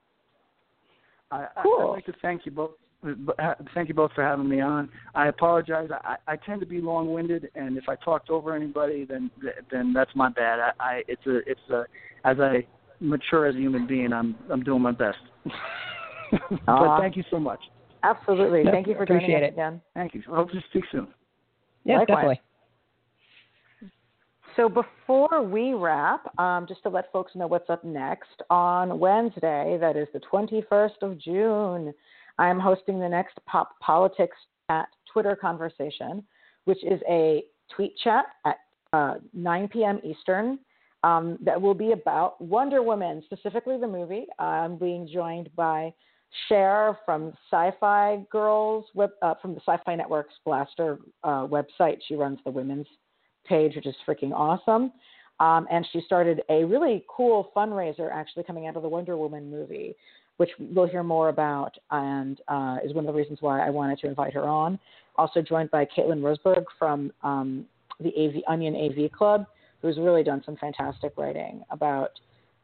I, Cool. I'd like to thank you both. Uh, Thank you both for having me on. I apologize. I, I tend to be long-winded, and if I talked over anybody, then then that's my bad. I, I it's a it's a as I mature as a human being, I'm I'm doing my best. but thank you so much. Absolutely. No, Thank you for joining appreciate us it. Dan. Thank you. I hope to speak soon. Yeah, Likewise. definitely. So before we wrap, um, just to let folks know what's up next on Wednesday, that is the 21st of June, I'm hosting the next Pop Politics Chat Twitter conversation, which is a tweet chat at uh, 9 p.m. Eastern. Um, that will be about Wonder Woman, specifically the movie. I'm being joined by Cher from Sci-Fi Girls, web, uh, from the Syfy Network's Blastr uh, website. She runs the women's page, which is freaking awesome. Um, and she started a really cool fundraiser actually coming out of the Wonder Woman movie, which we'll hear more about and uh, is one of the reasons why I wanted to invite her on. Also joined by Caitlin Rosberg from um, the AV, Onion AV Club, who's really done some fantastic writing about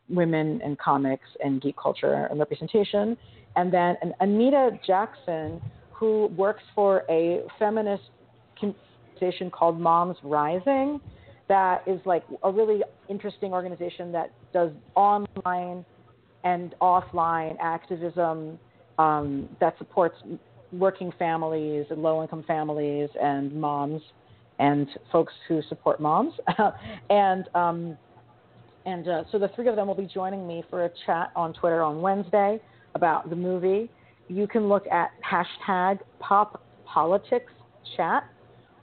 women and comics and geek culture and representation. And then an Anita Jackson, who works for a feminist organization called Moms Rising that is like a really interesting organization that does online and offline activism um, that supports working families and low income families and moms and folks who support moms. and um, and uh, so the three of them will be joining me for a chat on Twitter on Wednesday about the movie. You can look at hashtag pop politics chat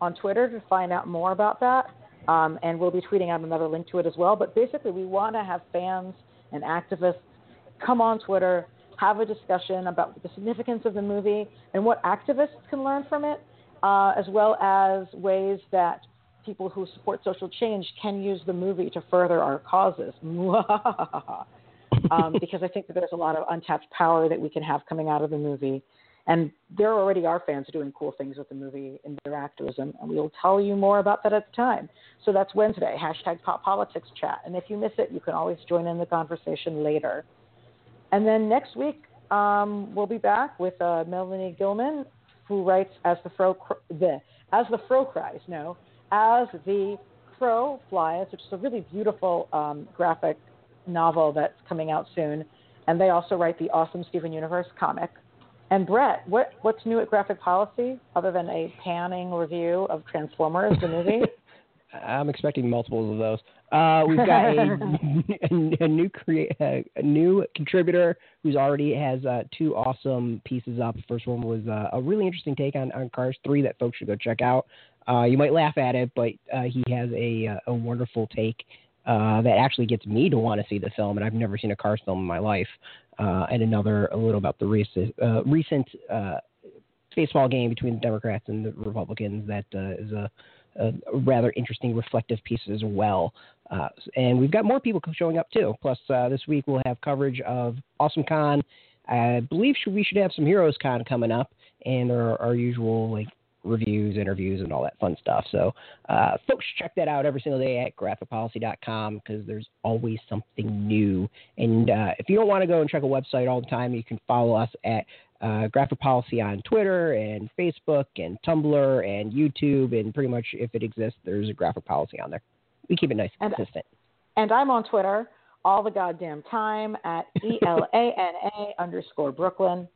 on Twitter to find out more about that. Um, and we'll be tweeting out another link to it as well. But basically, we want to have fans and activists come on Twitter, have a discussion about the significance of the movie and what activists can learn from it, uh, as well as ways that people who support social change can use the movie to further our causes. um, because I think that there's a lot of untapped power that we can have coming out of the movie. And there already are fans doing cool things with the movie in their activism, and we'll tell you more about that at the time. So that's Wednesday, hashtag Pop Politics Chat. And if you miss it, you can always join in the conversation later. And then next week, um, we'll be back with uh, Melanie Gillman, who writes as the fro the as the fro cries, no, as the crow flies, which is a really beautiful um, graphic novel that's coming out soon. And they also write the awesome Steven Universe comic. And Brett, what what's new at Graphic Policy other than a panning review of Transformers the movie? I'm expecting multiples of those. Uh, we've got a, a, new a, new contributor who's already has uh, two awesome pieces up. The first one was uh, a really interesting take on, on Cars 3 that folks should go check out. Uh, you might laugh at it, but uh, he has a, a wonderful take uh, that actually gets me to want to see the film, and I've never seen a Cars film in my life. Uh, and another a little about the recent uh, recent uh, baseball game between the Democrats and the Republicans that uh, is a, a rather interesting reflective piece as well. Uh, and we've got more people showing up too. Plus, uh, this week we'll have coverage of Awesome Con. I believe we should have some Heroes Con coming up, and our, our usual like reviews, interviews, and all that fun stuff. So, uh, folks, check that out every single day at graphicpolicy.com because there's always something new. And uh, if you don't want to go and check a website all the time, you can follow us at uh, Graphic Policy on Twitter and Facebook and Tumblr and YouTube, and pretty much if it exists, there's a Graphic Policy on there. We keep it nice and consistent. And I'm on Twitter all the goddamn time at E L A N A underscore Brooklyn.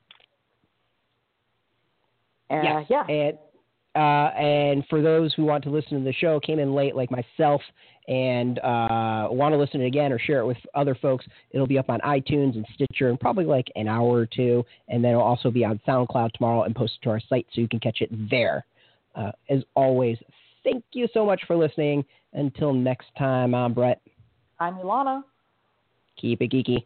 And, yes. yeah. And uh, and for those who want to listen to the show, came in late like myself, and uh, want to listen to it again or share it with other folks, it'll be up on iTunes and Stitcher in probably like an hour or two, and then it'll also be on SoundCloud tomorrow and posted to our site so you can catch it there. Uh, as always, thank you so much for listening. Until next time, I'm Brett. I'm Elana. Keep it geeky.